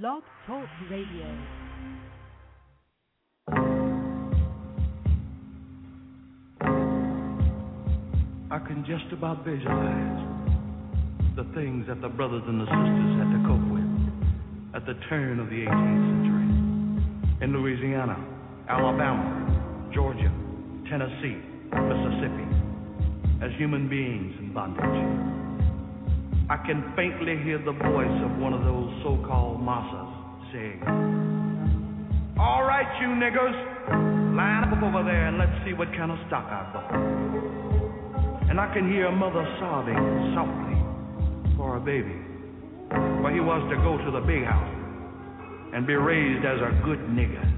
Blog Talk Radio. I can just about visualize the things that the brothers and the sisters had to cope with at the turn of the 18th century in Louisiana, Alabama, Georgia, Tennessee, Mississippi, as human beings in bondage. I can faintly hear the voice of one of those so called massas saying, All right, you niggers, line up over there and let's see what kind of stock I've got. And I can hear a mother sobbing softly for a baby. For he was to go to the big house and be raised as a good nigger.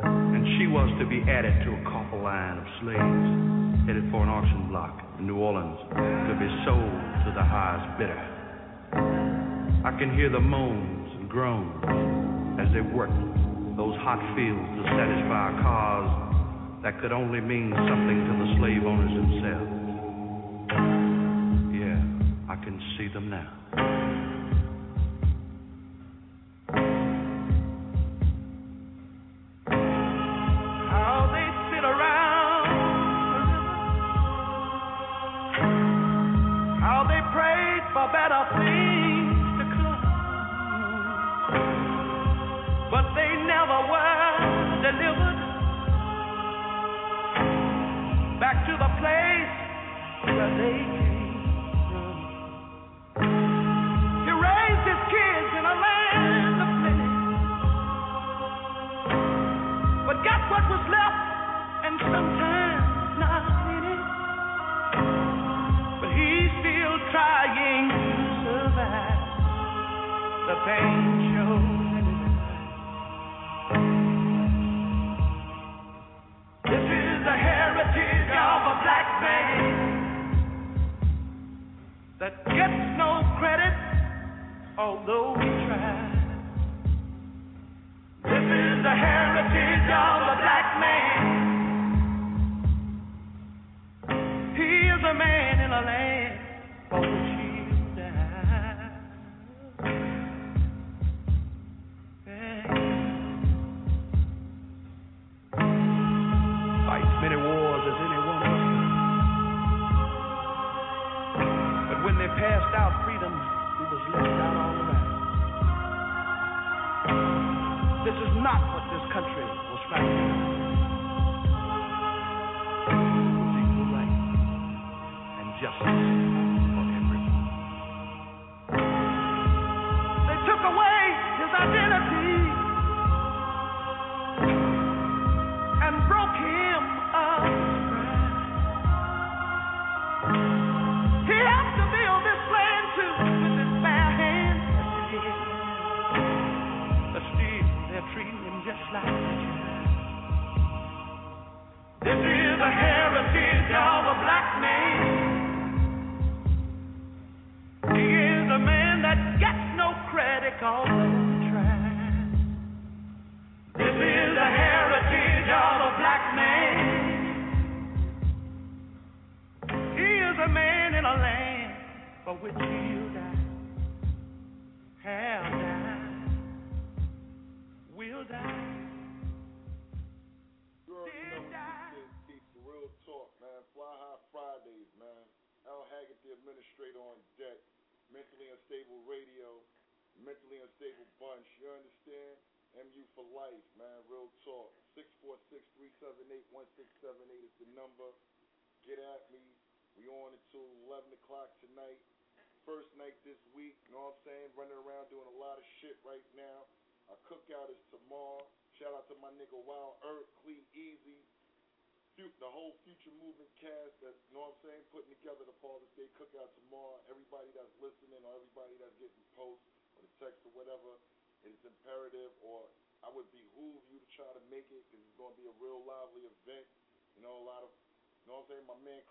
And she was to be added to a coffle line of slaves headed for an auction block New Orleans to be sold to the highest bidder. I can hear the moans and groans as they worked those hot fields to satisfy a cause that could only mean something to the slave owners themselves. Yeah, I can see them now.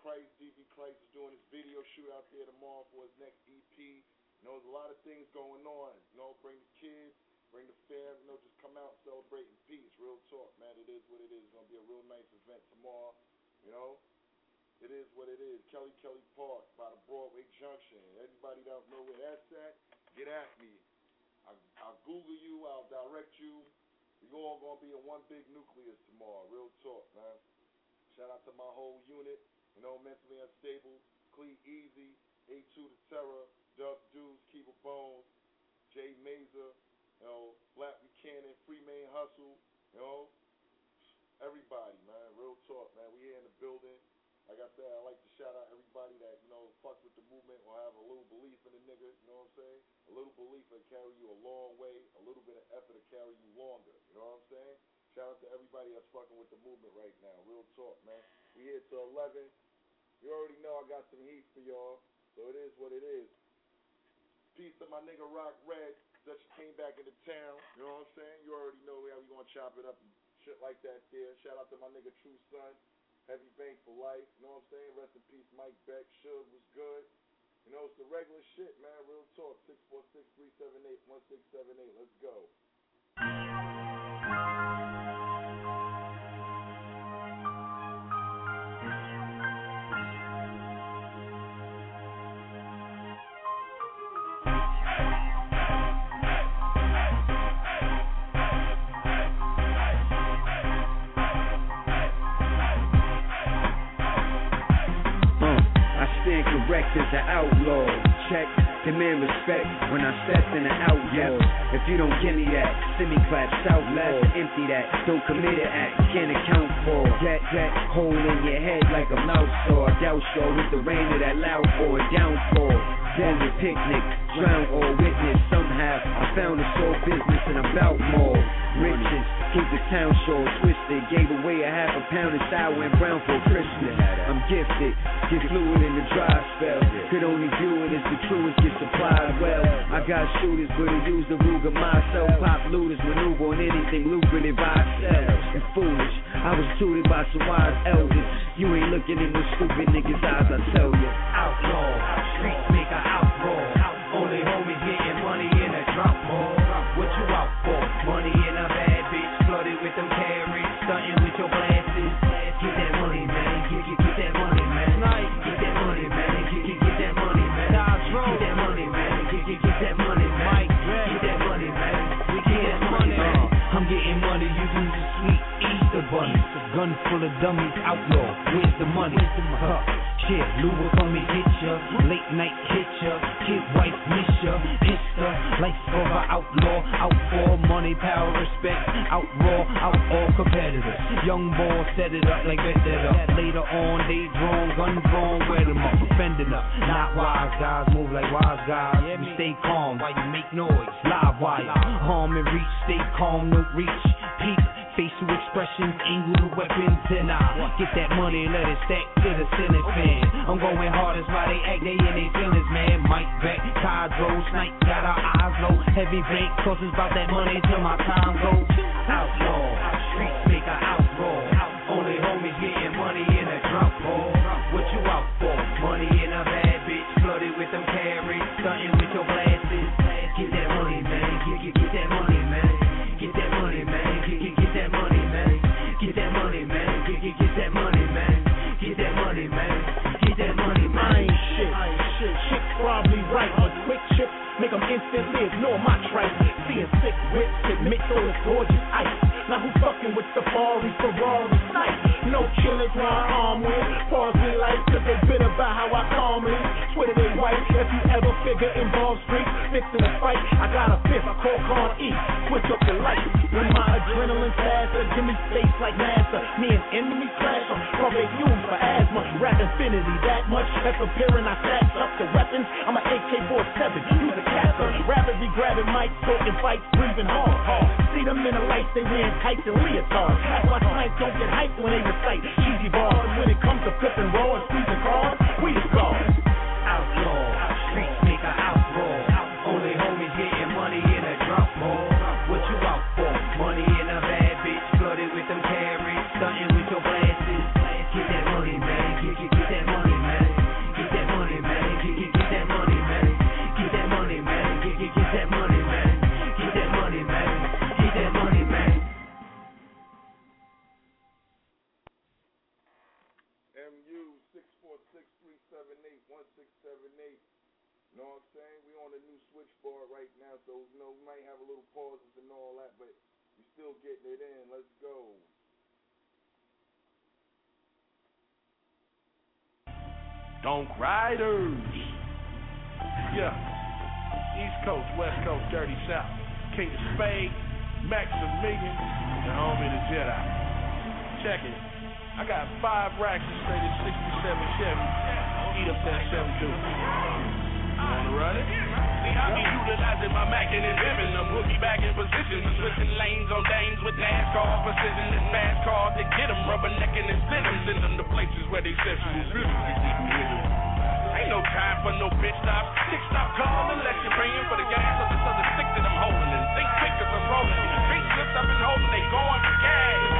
Christ, DB Christ is doing his video shoot out there tomorrow for his next EP. You know, there's a lot of things going on. You know, bring the kids, bring the fam, you know, just come out and celebrate in peace. Real talk, man. It is what it is. It's going to be a real nice event tomorrow. You know, it is what it is. Kelly Kelly Park by the Broadway Junction. Everybody don't know where that's at, get at me. I, I'll direct you. We all gonna be in one big nucleus tomorrow. Real talk, man. Shout out to my whole unit. You know, mentally unstable, Clee Easy, A2 the Terror, Duck Deuce, Keeper Bones, Jay Mazer, you know, Black Buchanan, Free Main Hustle, you know, everybody, man. Real talk, man. We here in the building. Like I said, I like to shout out everybody that, you know, fuck with the movement or have a little belief in the nigga, you know what I'm saying? A little belief will carry you a long way, a little bit of effort to carry you longer, you know what I'm saying? Shout out to everybody that's fucking with the movement right now. Real talk, man. We here till 11. You already know I got some heat for y'all, so it is what it is. Peace to my nigga Rock Red that came back into town, you know what I'm saying? You already know how we gonna chop it up and shit like that there. Shout out to my nigga True Son. Heavy Bank for life. You know what I'm saying? Rest in peace, Mike Beck. Suge was good. You know, it's the regular shit, man. Real talk. 646-378-1678. Let's go. Correct as an outlaw. Check, demand respect when I step in the outlaw. If you don't give me that, send me clap south last empty that. Don't commit an act, can't account for that. That hole in your head like a mouse saw. Doubt sure with the rain of that loud for a downfall. Then the picnic, drown or witness somehow. I found a soul business and about more riches. Keep the town short twisted. Gave away a half a pound of sour and brown for Christmas. I'm gifted, get fluid in the dry spell. Could only view it as the truest get supplied well. I got shooters, but I use the Ruger myself. Pop looters maneuver on anything lucrative I sell. And foolish, I was tutored by some wise elders. You ain't looking in the stupid niggas' eyes, I tell you. Outlaw, Gun full of dummies, outlaw. Where's the money? Huh. Shit, Louis on me, hit ya. Late night hit ya. Kid wife miss ya. Pistol, life of an outlaw. Out for money, power, respect. Outlaw, out all competitors. Young boy set it up like bet that up. Later on, they drawn, gun drawn, wear them up, offending up. Not wise guys, move like wise guys. You stay calm while you make noise. Live wire, harm and reach, stay calm, no reach. Peep, facial expressions, the weapons, and I get that money, let it stack to the ceiling fan. I'm going hard as why they act, they in their feelings, man. Mike back, Codro, Snipe, got our eyes low. Heavy bank, it's about that money till my time goes. Outlaw, streets make a outroar. Only homies getting money in a drop ball. Ignore my tripe. Seeing sick whips that mix all this gorgeous ice. Now who fucking with Safari, Ferrari, Snipe? No killers who I arm with. Pause me life, cause they bit about how I calmly. Twitter they white. If you ever figure involved street, fixing a fight, I got a fifth, I call Con E. Switch up the light. When my adrenaline faster, give me space like NASA. Me and enemy clash probably fumes for asthma. Rap infinity, that much. That's appearing, I stacks up the weapons. I'm an AK-47, use a capper. Rapidly grabbing mics, talking fights, breathing hard, hard. See them in the lights, they wearing tights and leotards. That's why snipes don't get hyped when they recite cheesy bars. When it comes to flipping raw and squeezing cars, we the stars. Outlaw, Donk Riders. Yeah. East Coast, West Coast, Dirty South. King of Spade, Maximilian, the homie the Jedi. Check it. I got five racks of stated 67 Chevy. Eat up that 72. Wanna run it? See, I be utilizing my Mac and it's him in the boogie back in position. Switching lanes on dames with NASCAR precision. It's fast cars to get them, rubbernecking and send them, send them to places where they said Ain't no time for no bitch stops. Six stop call unless you're praying for the gas or this other stick that I'm holding. And think quick cause I'm rolling. Big clips I've been holding, they going for gas.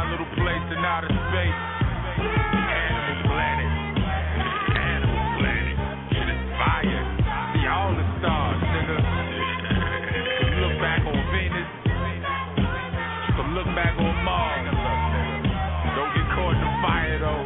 fine little place in outer space. Animal planet. Animal planet. Shit is fire. See all the stars, nigga. You look back on Venus. You can look back on Mars. Don't get caught in the fire, though.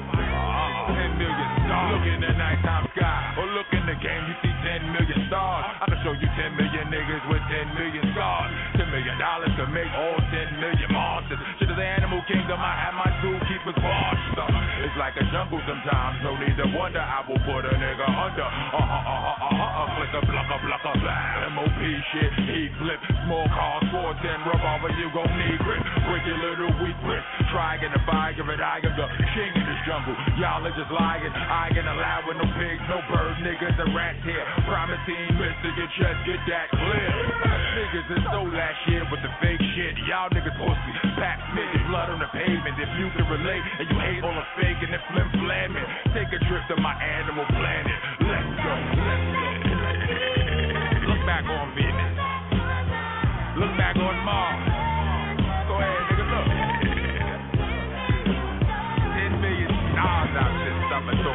10 million stars. Look in the nighttime sky. Or look in the game, you see 10 million stars. I can show you 10 million niggas with 10 million stars. 10 million dollars to make all 10 million monsters. Should've is the animal kingdom. I have my zookeepers washed up. It's like a jungle sometimes. No need to wonder. I will put a nigga under. Uh huh, uh huh, uh huh. Uh, flicker, blucker, blucker, blah. MOP shit. Heat flip. Small cars, 410 revolver. You gon' need grip. Break your little weak grip. Try again to buy, give it. I am the king in this jungle. Y'all are just lying. I ain't allowed with no pigs, no bird niggas, and rats here. Promising, mister, your chest, get that clear. Niggas is so last year with the fake shit. Y'all niggas pussy. Pat Smith, blood on the pavement. If you can relate and you hate all the fake and the flim flamming, take a trip to my animal planet. Let's go, let's go. Look back on Venus. Look back on Mars. Go ahead, nigga, look. 10 million stars out this summer, so,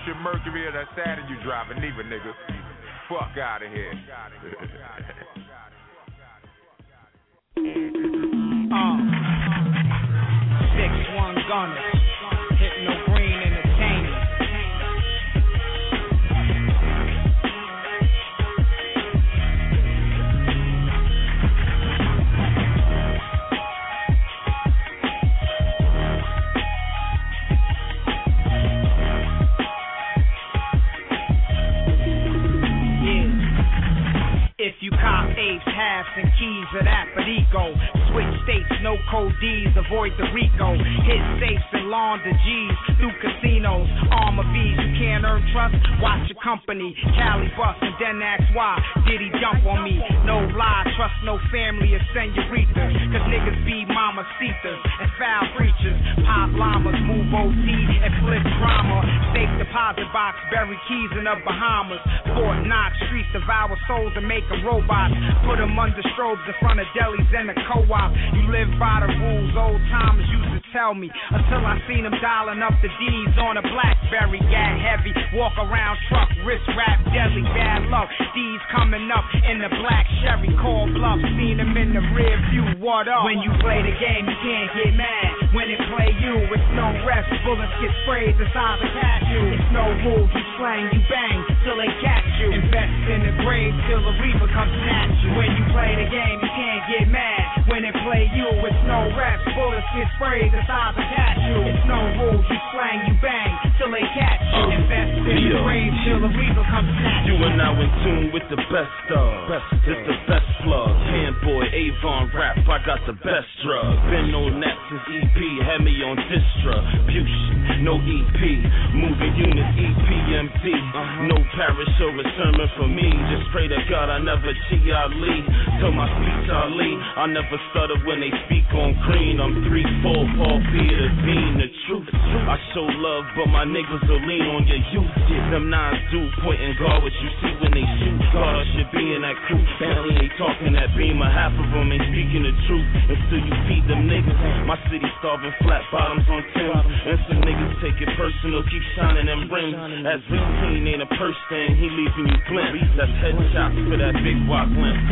with your Mercury or that Saturn you driving, neither, nigga. Fuck out of here. Uh, six one gunners, If you cop apes, halves, and keys of that Perico, switch states, no code D's, avoid the Rico. Hit safes and launder G's through casinos. Armor V's, you can't earn trust. Watch your company. Cali bust and then ask why did he jump on me? No lie, trust no family or senoritas. Cause niggas be mamacitas and foul preachers. Pop llamas, move OT and flip drama. Safe deposit box, bury keys in the Bahamas. Fort Knox, streets devour souls and make them robots. Put them under strobes in front of delis and the co-op. You live by the rules old timers used to tell me. Until I seen them dialing up the D's on a Blackberry. Gat heavy, walk around truck, wrist wrap, deadly bad luck. D's coming up in the black Chevy, call bluff. Seen them in the rear view, what up? When you play the game, you can't get mad. When it play you, it's no rest. Bullets get sprayed, the size of cashew. It's no rules, you slang, you bang, till they catch you. Invest in the grave till the reaper comes snatch you. When you play the game, you can't get mad. When it play you, it's no rest. Bullets get sprayed, the size of cashew. It's no rules, you slang, you bang, till they catch you. Oh, Invest in the Leo. till the reaper comes snatch You you. are now in tune with the best of. This the best plug. Handboy, Avon rap, I got the best drug. Been on that since EP, had me on distribution. No EP, moving unit EPMD. No parish or sermon for me. Just pray to God I never cheat Ali. Tell my speech Ali, I never stutter when they speak on green. I'm three, four, Paul Peter the truth. I show love, but my niggas will lean on your youth. Them nines do point and guard what you see when they shoot. God, I should be in that crew. Family ain't talking that beam, a half of them ain't speaking the truth. And still you feed them niggas. My city starving flat bottoms on Tim. And some niggas take it personal, keep shining them rims. As routine ain't a purse thing, he leaving you glimpse. That's headshots for that big walk limp.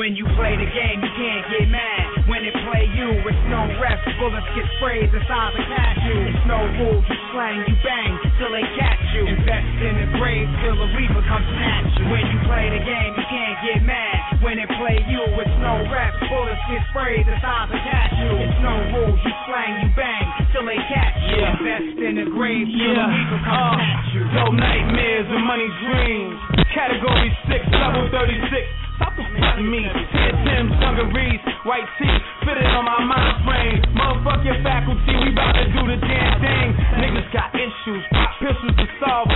When you play the game, you can't get mad. When it play you, it's no rest. Bullets get sprayed inside the cashew. It's no rules, you slang, you bang till they catch you. Invest in the grave till the reaper comes snatch you. When you play the game, you can't get mad. When it play you, it's no rest. Bullets get sprayed inside the cashew. It's no rules, you slang, you bang till they catch you. Yeah. Invest in the grave till the reaper comes Uh, snatch you. No nightmares and money dreams. Category 6, level 36. Stop the fucking me. Ten Tim's, dungarees, white tee, fitted on my mind frame. Motherfuck your faculty, we bout to do the damn thing. Niggas got issues, pop pistols to solve.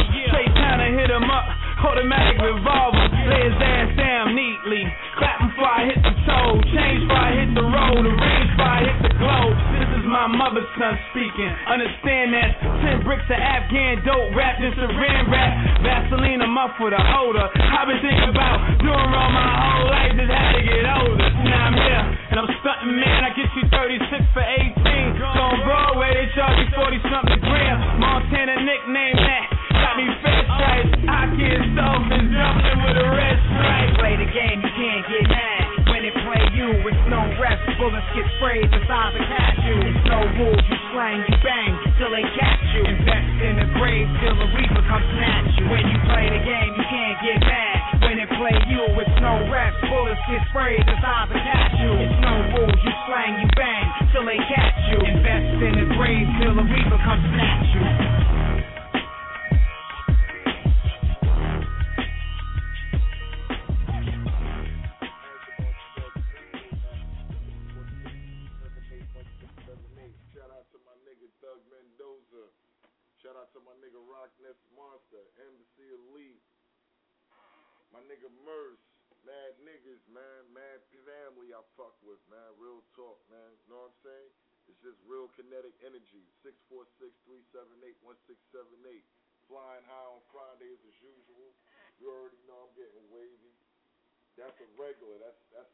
Automatic revolver. Lay his ass down neatly. Clap before I hit the toe. Change I hit the road. Arrange I hit the globe. This is my mother's son speaking. Understand that. Ten bricks of Afghan dope wrapped in saran wrap. Vaseline a muff with a holder. I've been thinking about doing wrong my whole life. Just had to get older. Now I'm here. And I'm stunting, man. I get you 36 for 18. So on Broadway, they charge you 40 something grand. Montana nickname that. Got me fed stripes. I can't stop is jumping with a red stripe. Play the game, you can't get mad. When it play you, it's no rest. Bullets get sprayed the size of cashew. It's no rules, you slang, you bang till they catch you. Invest in the grave till the reaper comes snatch you. When you play the game, you can't get mad. When it play you, it's no rest. Bullets get sprayed the size of cashew. It's no rules, you slang, you bang till they catch you. Invest in the grave till the reaper comes snatch you. You already know I'm getting wavy. That's a regular. That's that's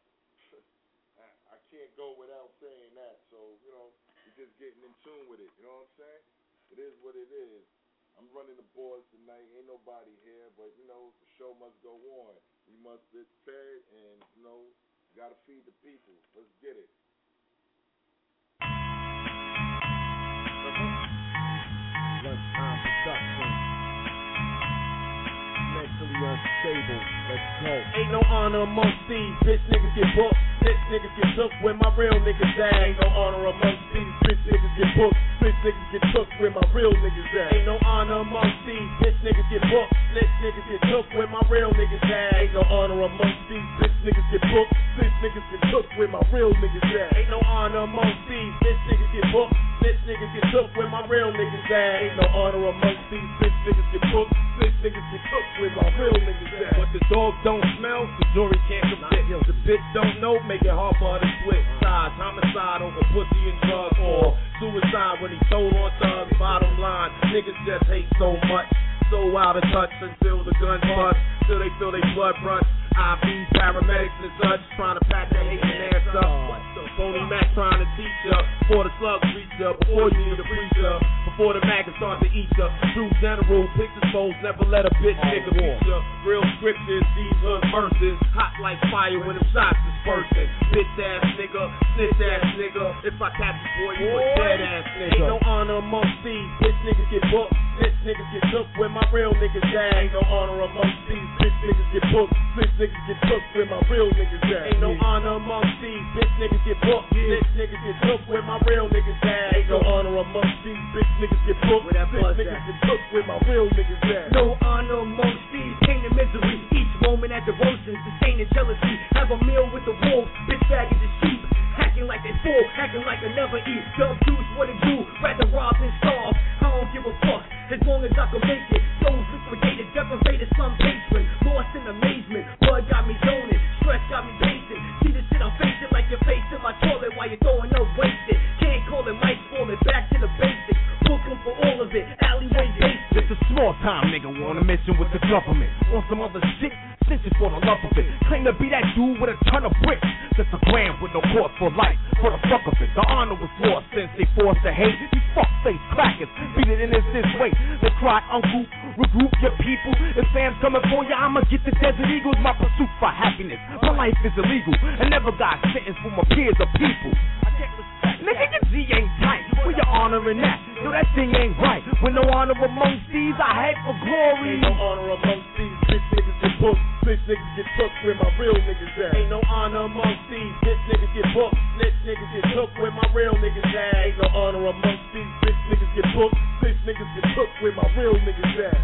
I, I can't go without saying that. So, you know, we're just getting in tune with it. You know what I'm saying? It is what it is. I'm running the boards tonight. Ain't nobody here, but, you know, the show must go on. We must get fed and, you know, gotta feed the people. Let's get it. Lunchtime Mentally unstable. Let's go. Ain't no honor amongst these bitch niggas get booked. Bitch niggas get took where my real niggas at. Ain't no honor amongst these bitch niggas get booked. Bitch niggas get took where my real niggas at. Ain't no honor amongst these bitch niggas get booked. Bitch niggas get took where my real niggas at. Ain't no honor amongst these bitch niggas get booked. Bitch niggas get took where my real niggas at. Ain't no honor amongst these bitch niggas get booked. Bitch niggas get took where my real niggas at. Ain't no honor amongst these bitch niggas get booked. Bitch dog don't smell, the jury can't convict. The bitch don't know, make it hard for her to switch sides. Homicide over pussy and drugs, or suicide when he told on thugs. Bottom line, niggas just hate so much. So out of touch until the guns bust, till they feel they blood rush. IV paramedics and such, trying to pack their hating ass up. Phony Mac trying to teach ya, before the slugs reach ya, before you need a preacher, before the maggots start to eat ya. True general, pictures foes, never let a bitch nigga beat ya. Real scriptures, these hood verses, hot like fire when them shots dispersing. Bitch ass nigga, snitch ass nigga, if I catch you boy, you a dead ass nigga. Ain't no honor amongst these, bitch niggas get booked, bitch niggas get took where my real niggas at. Ain't no honor amongst these, bitch niggas get booked, bitch niggas get took where my real niggas at. Ain't no honor amongst these, bitch niggas get booked, bitch niggas get took where my real niggas at. Ain't no honor amongst these, bitch niggas get booked, bitch niggas get took where my real niggas at. No honor amongst these, pain and misery. Each moment at devotion, sustaining jealousy. Have a meal with the wolves, bitch bagging the sheep. Hacking like they full, hacking like I never eat. Dub juice, what it do? Rather rob than long as I can make it. Souls liquidated, deprivated, some patron. Lost in amazement, blood got me zoning. Stress got me pacing. See the shit I'm facing like you're facing my toilet while you're throwing up wasted. Can't call it life falling back to the basics. Looking for all of it, alleyway basement. It's a small time nigga on a mission with the government. On some other shit, snitching for the love of it. Claim to be that dude with a ton of bricks. Just a gram with no court for life. For the fuck of it, the honor was lost since they forced the hate. These fuck face crackers beat it in this this way. They cry, uncle, regroup your people. If Sam's coming for you, I'ma get the Desert Eagles. My pursuit for happiness. My life is illegal and never got sentenced for my peers or people. Nigga, your G ain't tight. Where you honoring that? Yo, that thing ain't right. With no honor amongst these, I hate for glory. Ain't no honor amongst these bitch niggas get booked, bitch niggas get took where my real niggas at. Ain't no honor amongst these bitch niggas get booked, bitch niggas get took where my real niggas at. Ain't no honor amongst these bitch niggas get booked, bitch niggas get took where my real niggas at.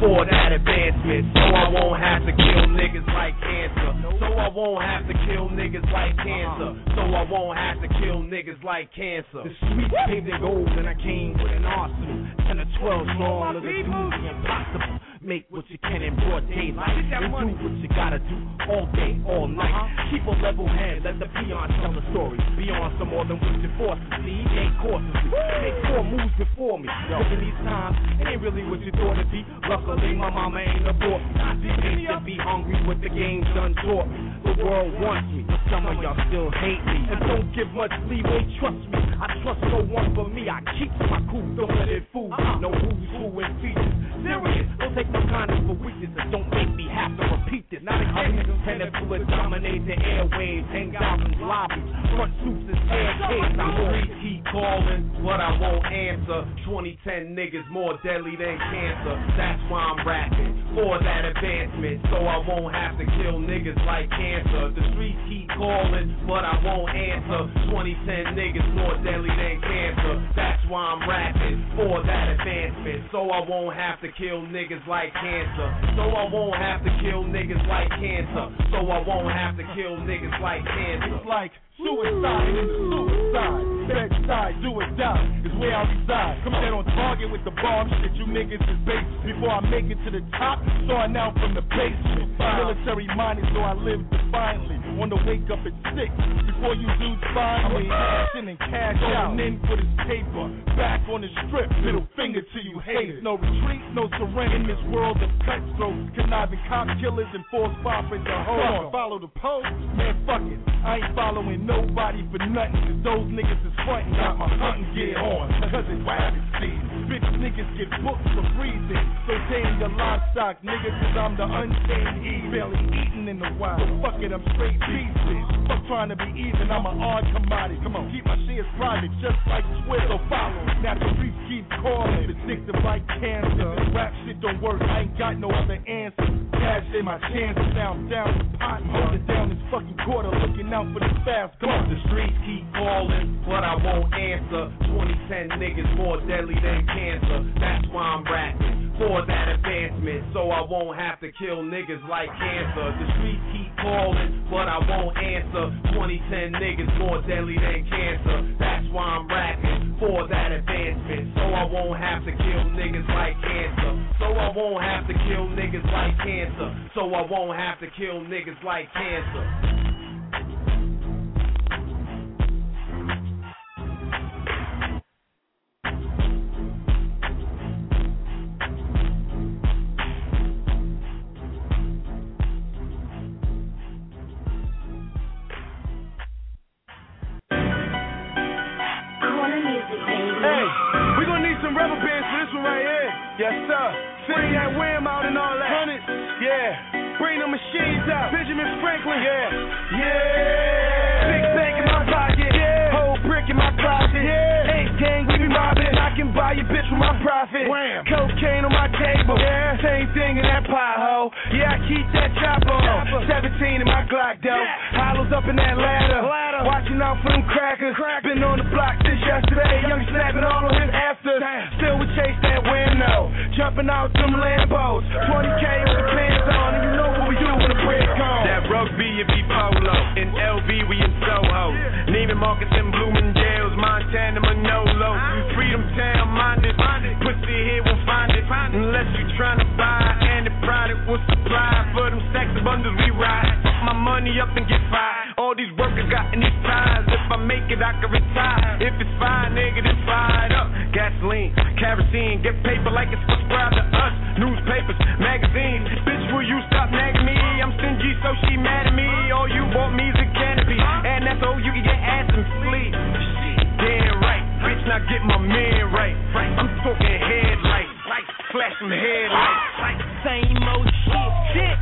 For that advancement, so I won't have to kill niggas like cancer. So I won't have to kill niggas like cancer. So I won't have to kill niggas like cancer. The streets paved in gold, and I came with an arsenal. 10 or 12 strong, look at the impossible. Make what you can in broad daylight. And do what you gotta do all day, all night. Uh-huh. Keep a level head, let the peons tell the story. Beyond some more than what you forced to see. Ain't cautiously. Make four moves before me. Cause in these times, it ain't really what you thought it'd be. Luckily, my mama ain't a boy. Hate to be hungry with the game done taught me. The world wants me, but some of y'all still hate me. And don't give much leeway, trust me. I trust no one but me. I keep my cool, don't let it fool me. Uh-huh. No who's who and features. Serious, don't take my kindness for weakness and don't make me have to repeat this. Not again. Tentacle to dominate the airwaves, hang out in lobbies, front suits and staircase. I'm on keep calling, but I won't answer. 2010 niggas more deadly than cancer. That's why I'm rapping for that advancement, so I won't have to kill niggas like cancer. The streets keep calling, but I won't answer. 2010 niggas more deadly than cancer. That's why I'm rapping for that advancement, so I won't have to kill niggas like cancer. So I won't have to kill niggas like cancer. So I won't have to kill niggas like cancer. It's like suicide in the suicide. Bedside, do or die is where I reside. Come dead on target with the bomb shit. You niggas is base. Before I make it to the top, starting out from the basement. Military minded, so I live defiantly. On the wake up at six. Before you dudes find me, cash in and cash out. in for this paper. Back on the strip, middle finger to you haters. No retreat, no surrender in this world of cutthroats. Conniving cop killers and false prophets are hoes. Follow the post, man, fuck it. I ain't following nobody for nothing. Cause those niggas is frontin', got my hunting gear on. Cause it's rabbit season. Bitch niggas get booked for freezing. So damn your livestock, niggas, cause I'm the untamed E. Barely eating in the wild. Fuck it, I'm straight pieces. Fuck trying to be even, I'm an odd commodity. Come on, keep my shares private, just like Twitter. So follow. Now the streets keep calling. Addictive like cancer. This rap shit don't work, I ain't got no other answer. Cash in my chances, now I'm down the pot. Holding down this fucking quarter, looking out for the fast. The streets keep calling, but I won't answer. 2010 niggas more deadly than cancer. That's why I'm rapping for that advancement, so I won't have to kill niggas like cancer. The streets keep calling, but I won't answer. 2010 niggas more deadly than cancer. That's why I'm rapping for that advancement, so I won't have to kill niggas like cancer. So I won't have to kill niggas like cancer. So I won't have to kill niggas like cancer. Hey, we gonna need some rubber bands for this one right here. Yes, sir. Bring that wham out and all that. Hundreds. Yeah. Bring the machines out. Benjamin Franklin. Yeah. Yeah. Buy your bitch with my profit. Wham. Cocaine on my table. Yeah. Same thing in that pie hole. Yeah, I keep that chopper on. 17 in my Glock though. Hollows up in that ladder. ladder. Watching out for them crackers. Been on the block since yesterday. Young snapping all on his afters. Still we chase that window. Jumping out them Lambos. 20k with the pants on. And you know what we do when the bread comes. That rugby, it be polo. In LV, we in Soho. Neiman Marcus and Bloomingdale's, Montana, Manolo. Freedom Town, minded. Pussy here, we'll find it. Unless you tryna buy, and the product will supply. For them sex bundles, we ride. Fuck my money up and get fired. All these workers got in these ties. If I make it, I can retire. If it's fine, nigga, then fired up. Gasoline, kerosene, get paper like it's subscribed to us. Newspapers, magazines. Bitch, will you stop nagging me? I'm stingy, so she mad at me. All you want me is a canopy. And that's all you can get now get my man right. I'm talking headlights, flashing headlights. Same old shit shit,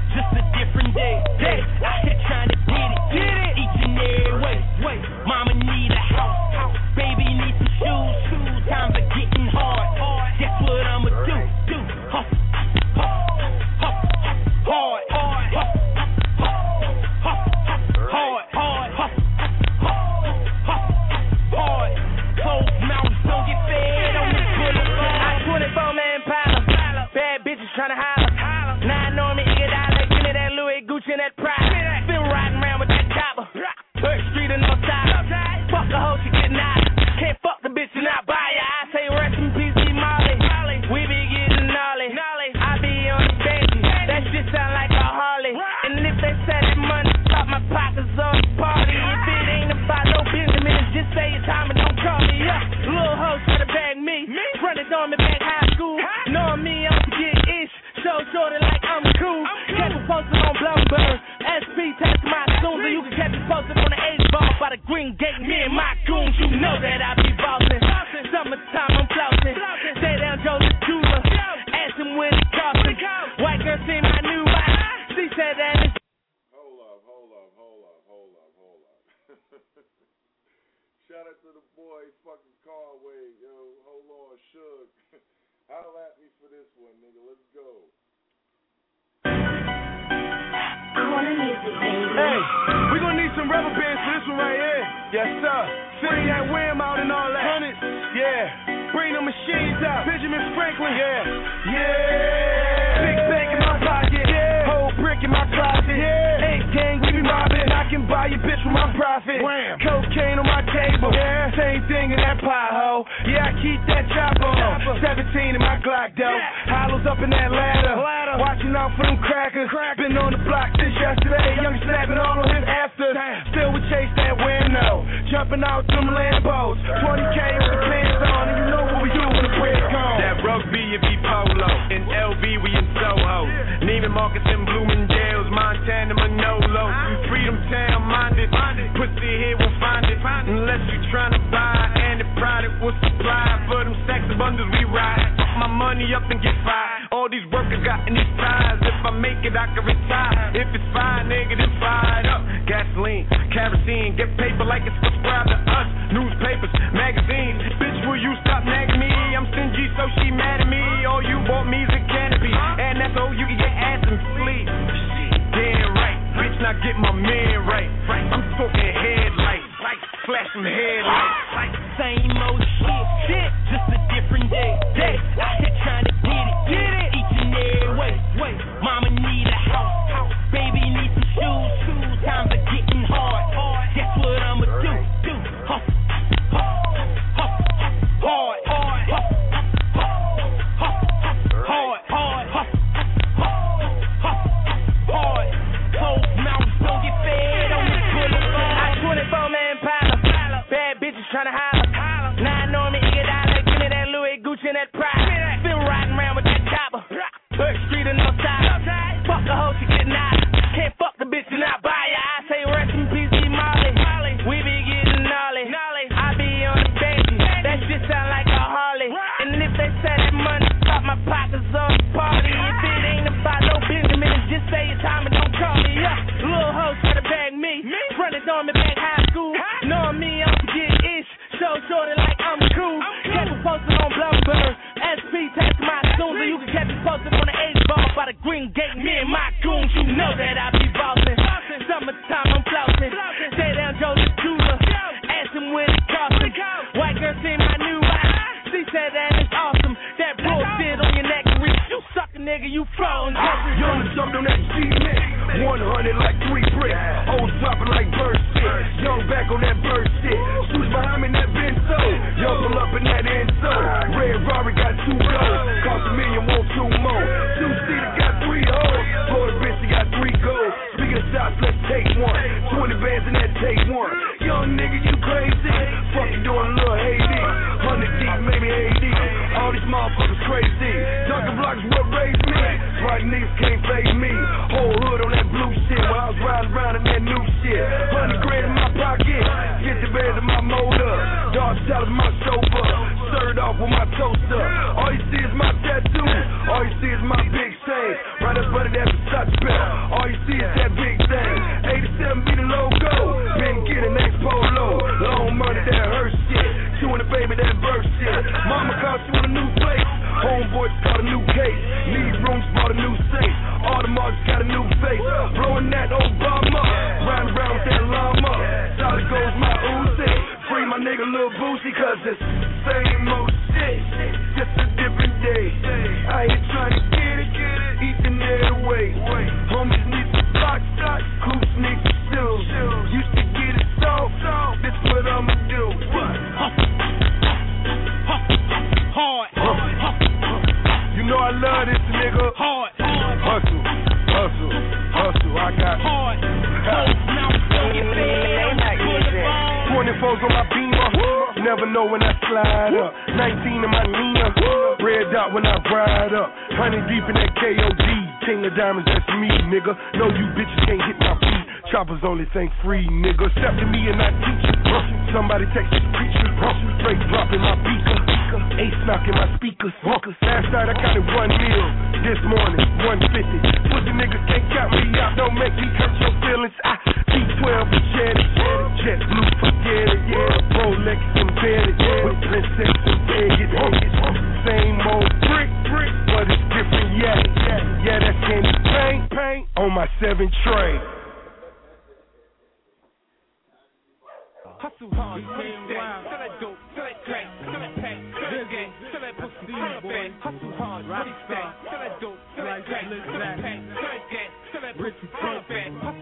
sell that pussy,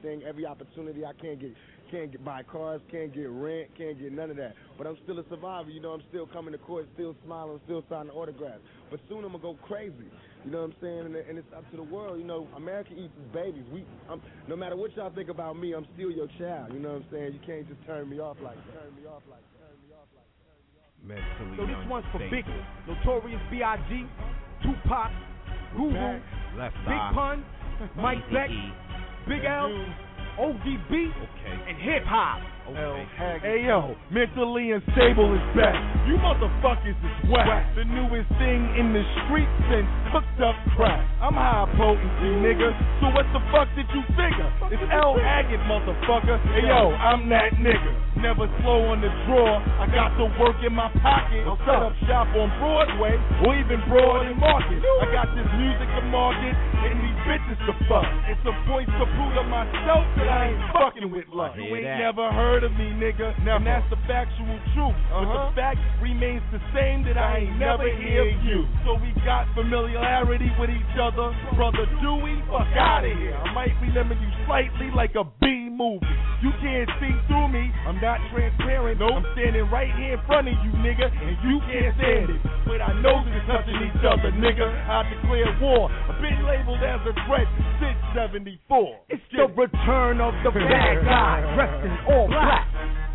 everything, every opportunity. I can't get, can't get buy cars, can't get rent, can't get none of that. But I'm still a survivor. You know, I'm still coming to court, still smiling, still signing autographs. But soon I'm gonna go crazy. You know what I'm saying? And, and it's up to the world. You know, America eats its babies. We, I'm, no matter what y'all think about me, I'm still your child. You know what I'm saying? You can't just turn me off like that. Turn me off like that. Turn me off like. Mentally so this one's for Biggie, Notorious B.I.G., Tupac, Guru, Left Big. Pun, Mike Beck, Big L, ODB, and Hip Hop. Hey yo, mentally unstable is back. You motherfuckers is whack. The newest thing in the street since cooked up crack. I'm high potency, nigga. So what the fuck did you figure? It's L Haggood, motherfucker. Hey yo, I'm that nigga. Never slow on the draw. I got the work in my pocket. I'll set up shop on Broadway or even Broad and Market. I got this music to market and these bitches to fuck. It's a points to prove to myself that I ain't fucking with luck. You ain't that. never heard of me, nigga. And that's the factual truth. But the fact remains the same that I ain't never hear you. So we got familiarity with each other. Brother Dewey, fuck out of here. I might be remember you slightly like a B movie. You can't see through me. I'm not transparent. I'm standing right here in front of you, nigga, and you can't stand it. But I know we're touching each other, nigga. I declare war. I've been labeled as a threat since 74. It's the return of the bad guy, dressed in all black.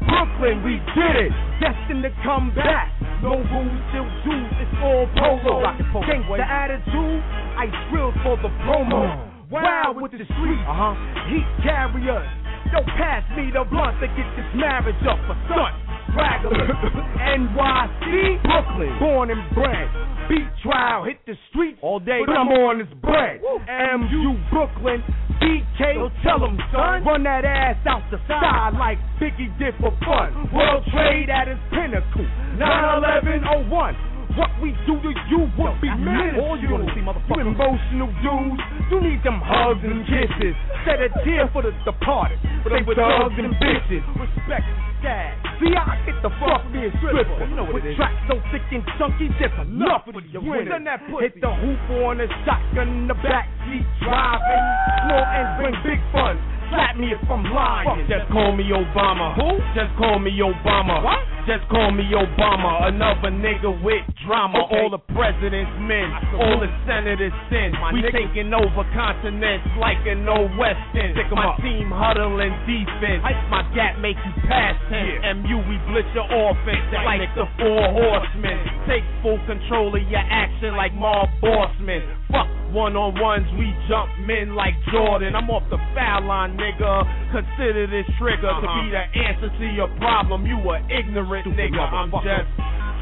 Brooklyn, we did it, destined to come back. No rules, still Jews, it's all polo. Gangsta attitude, ice grills for the promo. Wild with the street, uh-huh. heat carriers. Yo, pass me the blunt to get this marriage up for son. Stragglers, NYC, Brooklyn, born and bred. Beat trial, hit the streets all day, but I'm on this bread. MU Brooklyn, BK, so tell 'em, son. Run that ass out the side like Biggie did for fun. Mm-hmm. World trade at its pinnacle. 9-11-01. What we do to you would be minuscule. All you see, motherfucker. You emotional dudes. You need them hugs and kisses. Shed a tear for the departed. But they were thugs and bitches. Respect the scag. See, I get the fuck me a stripper. You know what it is. Tracks so thick and chunky, just enough for the winners. Hit the hoop on the shotgun in the backseat driving. Snort and bring big fun. Slap me if I'm lying. Just call me Obama. Who? Just call me Obama. What? Just call me Obama, another nigga with drama. Okay. All the president's men, all the senators sin. My we nigga. taking over continents like an old western. My up. team huddling defense. My gap make you pass him. Yeah. MU, we blitz your offense like the four horsemen. Take full control of your action like Marv Bossman. Fuck one on ones, we jump men like Jordan. I'm off the foul line, nigga. Consider this trigger uh-huh. to be the answer to your problem. You a ignorant Stupid nigga. I'm just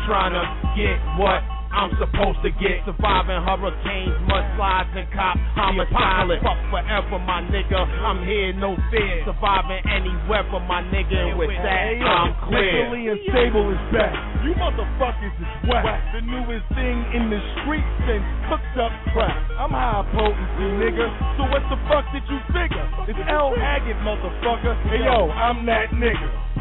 trying to get what I'm supposed to get. Surviving hurricanes, mudslides, and cop homicides. Fuck forever, my nigga. I'm here, no fear. Surviving any weather, my nigga. And with that, I'm clear. Mentally unstable is back. You motherfuckers is whack. The newest thing in the streets since cooked up crap. I'm high potency, nigga. So what the fuck did you figure? It's L. Haggood, motherfucker. Hey yo, I'm that nigga.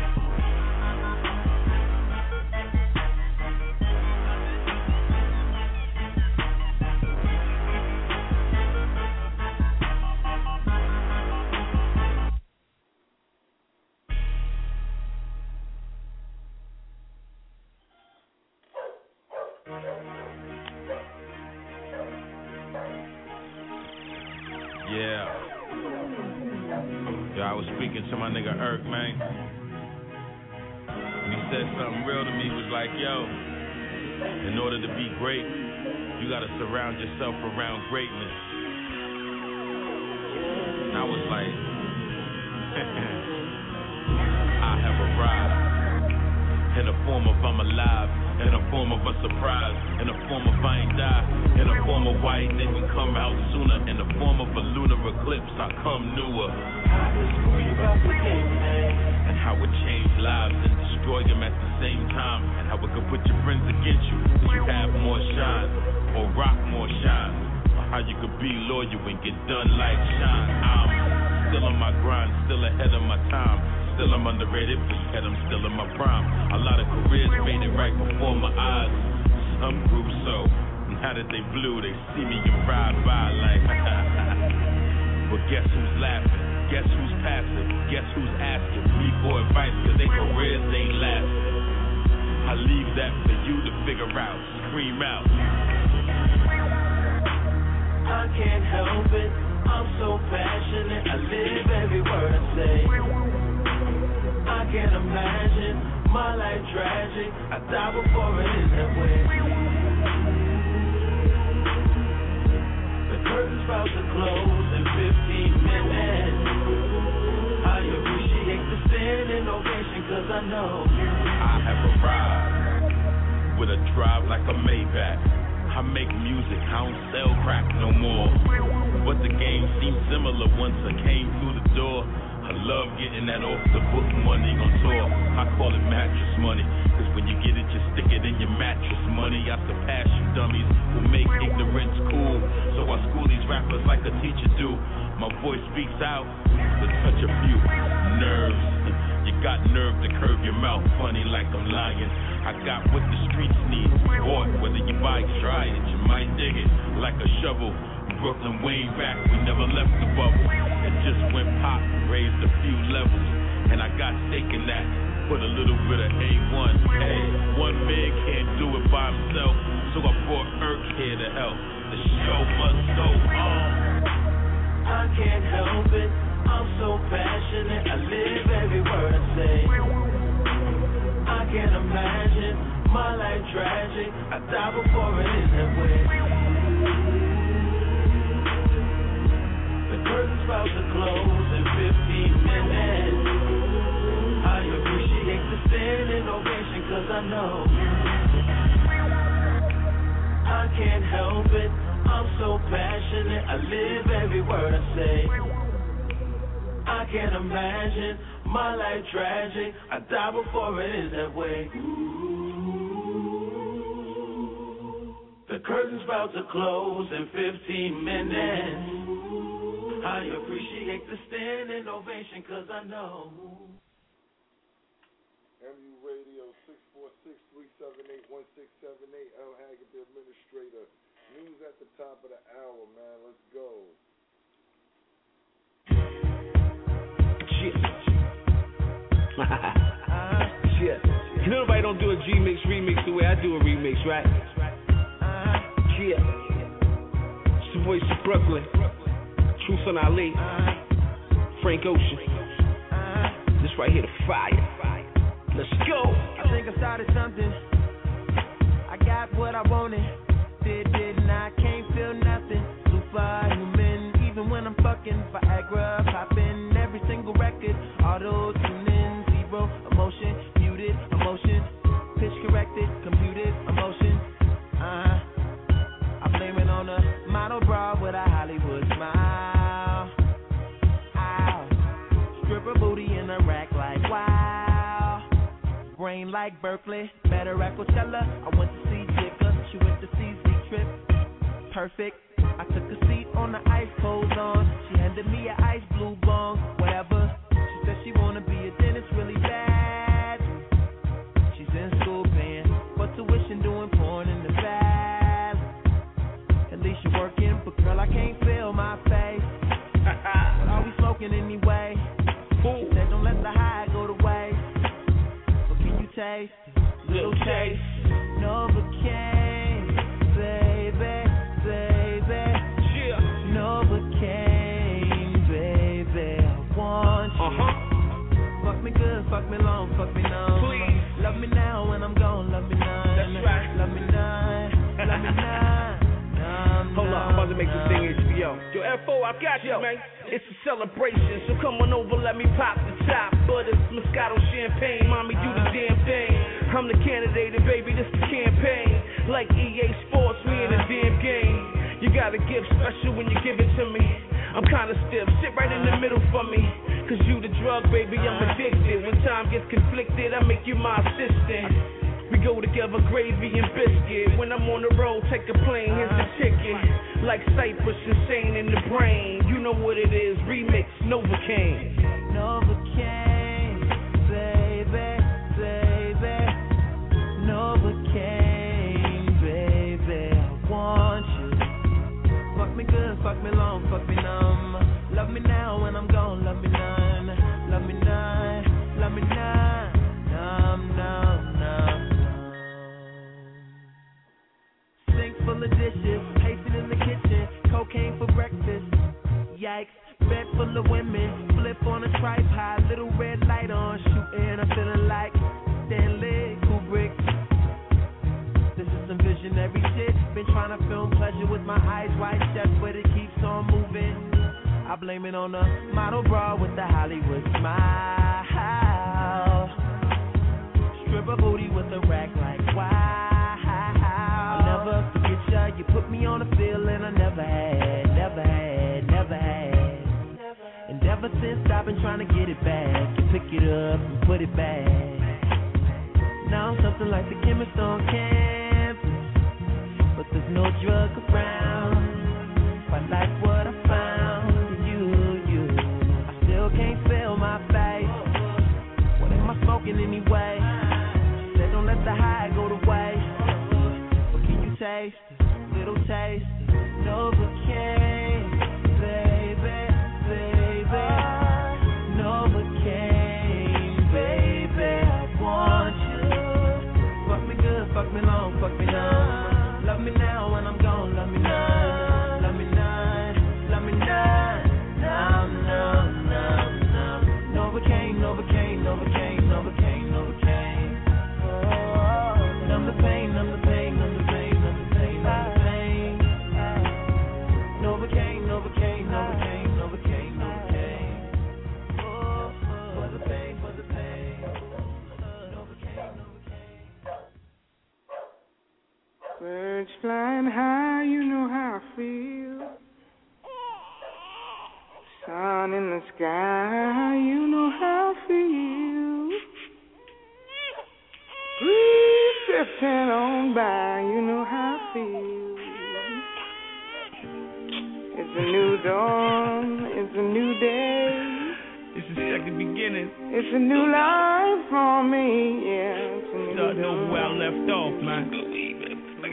To my nigga Irk, man. he said something real to me, He was like, yo, in order to be great, you gotta surround yourself around greatness. And I was like, I have arrived in the form of I'm alive, in the form of a surprise, in the form of I ain't die, in the form of why didn't come out sooner, in the form of a lunar eclipse, I come newer. And how it changed lives and destroy them at the same time, and how it could put your friends against you, so you have more shine, or rock more shine, or how you could be loyal and get done like shine. I'm still on my grind, still ahead of my time. Still I'm underrated, but I'm still in my prime. A lot of careers faded right before my eyes. Some grew so. Now that they blew, they see me and ride by like. but guess who's laughing? Guess who's passive? Guess who's asking me for advice? Cause their careers ain't lasting. I leave that for you to figure out. Scream out. I can't help it. I'm so passionate. I live every word I say. I can't imagine my life tragic. I die before it is that way. The curtain's about to close in 15 minutes. I appreciate the standing ovation, cause I know I have arrived with a drive like a Maybach. I make music, I don't sell crack no more. But the game seemed similar once I came through the door. I love getting that off the book money on tour. I call it mattress money. Cause when you get it, you stick it in your mattress money. I surpass you dummies who make ignorance cool. So I school these rappers like a teacher do. My voice speaks out to touch a few nerves. You got nerve to curve your mouth funny like I'm lying. I got what the streets need. Boy, whether you buy it, try it, you might dig it like a shovel. Brooklyn way back, we never left the bubble. It just went pop, raised a few levels, and I got stake in that. Put a little bit of A1. Hey, one man can't do it by himself, so I brought Irk here to help. The show must go on. I can't help it. I'm so passionate. I live every word I say. I can't imagine my life tragic. I die before it is that way. Curtain's about to close in 15 minutes. I appreciate the standing ovation cause I know I can't help it. I'm so passionate. I live every word I say. I can't imagine my life tragic. I die before it is that way. The curtain's about to close in 15 minutes. I appreciate the standing ovation cause I know. MU Radio 646-378-1678. L. Haggood, the administrator. News at the top of the hour, man. Let's go. Shit. Shit. Cause nobody don't do a G mix remix the way I do a remix, right? Yeah. It's the voice of Brooklyn. Truth Ali. Frank Ocean. This right here, the fire. Let's go. I think I started something. I got what I wanted. Did, didn't I? Can't feel nothing. Superhuman. Even when I'm fucking Viagra. Popping every single record. Auto tune in. Zero emotion. Muted emotion. Pitch corrected. Computed emotion. Uh huh. I blame it on a model bra with a Hollywood Brain like Berkeley. Better at Coachella. I went to see Jigga. She went to see Z Trip. Perfect. I took a seat on the ice cold on. She handed me an ice blue bong. Whatever. Taste? Little baby, baby. Novocaine, baby. I want you. Uh-huh. Fuck me good, fuck me long, fuck me numb. Please. Love me now when I'm gone, love me none. That's right. Love me none, love me. Numb, Hold on, I'm about to make this thing HBO. Yo, FO, I got you, man. It's a celebration, so come on over, let me pop the top. But it's Moscato champagne, mommy, do the damn thing. I'm the candidate, and baby, this the campaign. Like EA Sports, we in a damn game. You gotta give special when you give it to me. I'm kinda stiff, sit right in the middle for me. Cause you the drug, baby, I'm addicted. When time gets conflicted, I make you my assistant. Go together, gravy and biscuit. When I'm on the road, take a plane, here's the ticket. Like Cypress, insane in the brain. You know what it is, remix, Novocaine. Novocaine, baby, baby. Novocaine, baby. I want you. Fuck me good, fuck me long, fuck me numb. Love me now Of dishes, pacing in the kitchen, cocaine for breakfast. Yikes, bed full of women, flip on a tripod, little red light on, shooting. I'm feeling like Stanley Kubrick. This is some visionary shit. Been trying to film pleasure with my eyes wide shut, but it keeps on moving. I blame it on the model bra with the Hollywood smile. Stripper booty with a rack like wow. You put me on a feeling I never had, never had, never had. And ever since I've been trying to get it back, you pick it up and put it back. Now I'm something like the chemist on campus, but there's no drug around. I like what I found in you, you. I still can't feel my face. What am I smoking anyway? Little taste. Novocaine, baby, baby. Novocaine, baby. I want you. Fuck me good, fuck me long, fuck me numb. Love me now Birds flying high, you know how I feel. Sun in the sky, you know how I feel. Breeze drifting on by, you know how I feel. It's a new dawn, it's a new day. It's the second beginning. It's a new life for me, yeah. It's a new Starting over where I left off, man.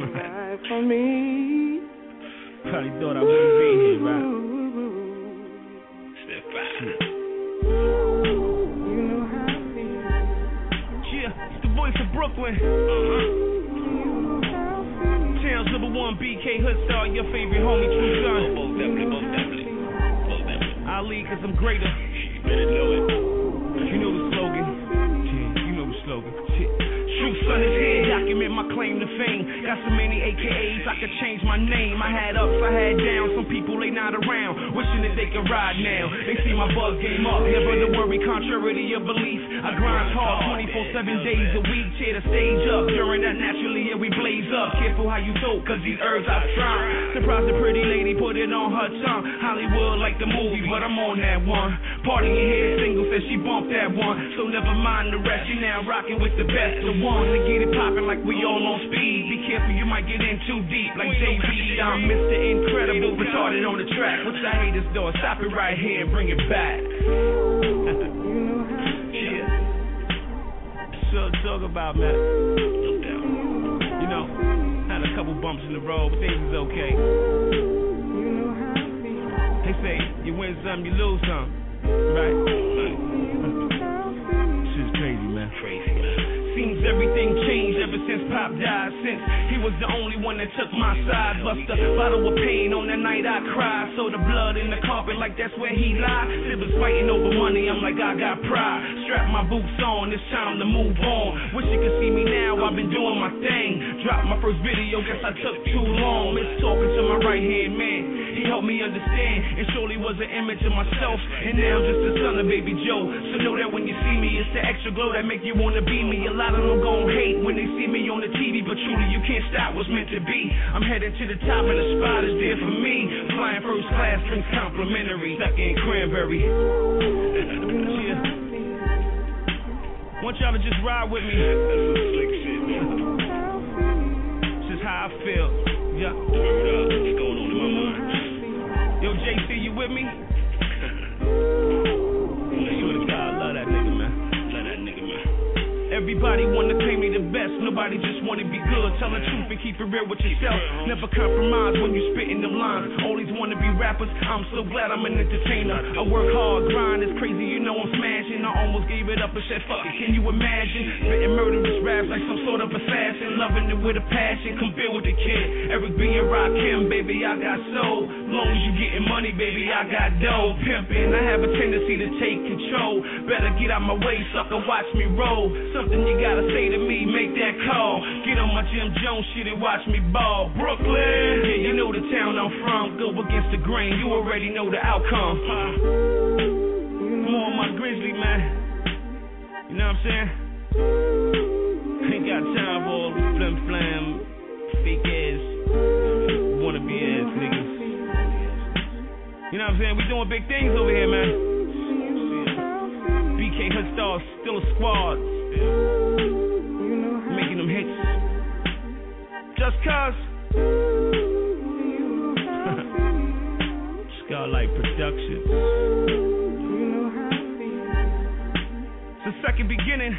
Life for me. Probably thought I wouldn't be here, right? Step back. You know how I feel. Yeah, it's the voice of Brooklyn. Uh-huh. Towns number one, BK Hoodstar, your favorite homie, true son. Most definitely, most definitely. Most definitely. Ali, cause I'm greater. You better know it. You know the slogan. Yeah, you know the slogan. True son is here, document my claim to fame. Got so many AKAs, I could change my name. I had ups, I had downs. Some people they not around, wishing that they could ride now. They see my buzz game up, never to worry, contrary to your belief. I grind hard 24 7 days a week, tear the stage up. During that, naturally, yeah, we blaze up. Careful how you talk, cause these herbs I try. Surprise the pretty lady, put it on her tongue. Hollywood like the movie, but I'm on that one. Party in here, single says she bumped that one. So never mind the rest, you now rocking with the best of one. To get it popping like we all on speed. Be careful, you might get in too deep. Like JB, I'm Mr. Incredible, retarded on the track. What's the haters doing? Stop it right here and bring it back. yeah. So talk about man. You know, had a couple bumps in the road, but things is okay. They say you win some, you lose some, right? This is crazy, man. Crazy, seems everything changed ever since Pop died. Since he was the only one that took my side. Bust a bottle of pain on that night I cried. So the blood in the carpet like that's where he lied. Siblings fighting over money, I'm like I got pride. Strap my boots on, it's time to move on. Wish you could see me now, I've been doing my thing. Dropped my first video, guess I took too long. Miss talking to my right hand man. He helped me understand, and surely was an image of myself. And now I'm just the son of baby Joe. So know that when you see me, it's the extra glow that make you wanna be me. A lot of them gon' hate when they see me on the TV, but truly you can't stop what's meant to be. I'm headed to the top and the spot is there for me. Flying first class, drinks complimentary, second cranberry. yeah. Want y'all to just ride with me. That's some slick shit, man. This is how I feel. Yeah. What's going on in? Yo, JC, you with me? Everybody wanna claim me the best, nobody just wanna be good. Tell the truth and keep it real with yourself. Never compromise when you spitting them lines. Always wanna be rappers, I'm so glad I'm an entertainer. I work hard, grind is crazy, you know I'm smashing. I almost gave it up and said fuck it, can you imagine? Spitting murderous raps like some sort of assassin. Loving it with a passion, come build with the kid. Eric B and Rakim, baby, I got soul. Long as you getting money, baby, I got dough. Pimping, I have a tendency to take control. Better get out my way, sucker, watch me roll. Some something you gotta say to me, make that call. Get on my Jim Jones shit and watch me ball. Brooklyn, yeah, you know the town I'm from. Go against the grain, you already know the outcome. More my Grizzly, man. You know what I'm saying? Ain't got time for all flim flam, fake ass, wanna ass niggas. You know what I'm saying? We doing big things over here, man. BK Hood Stars, still a squad. Making them hits. Just cause. Skylight Productions. It's the second beginning.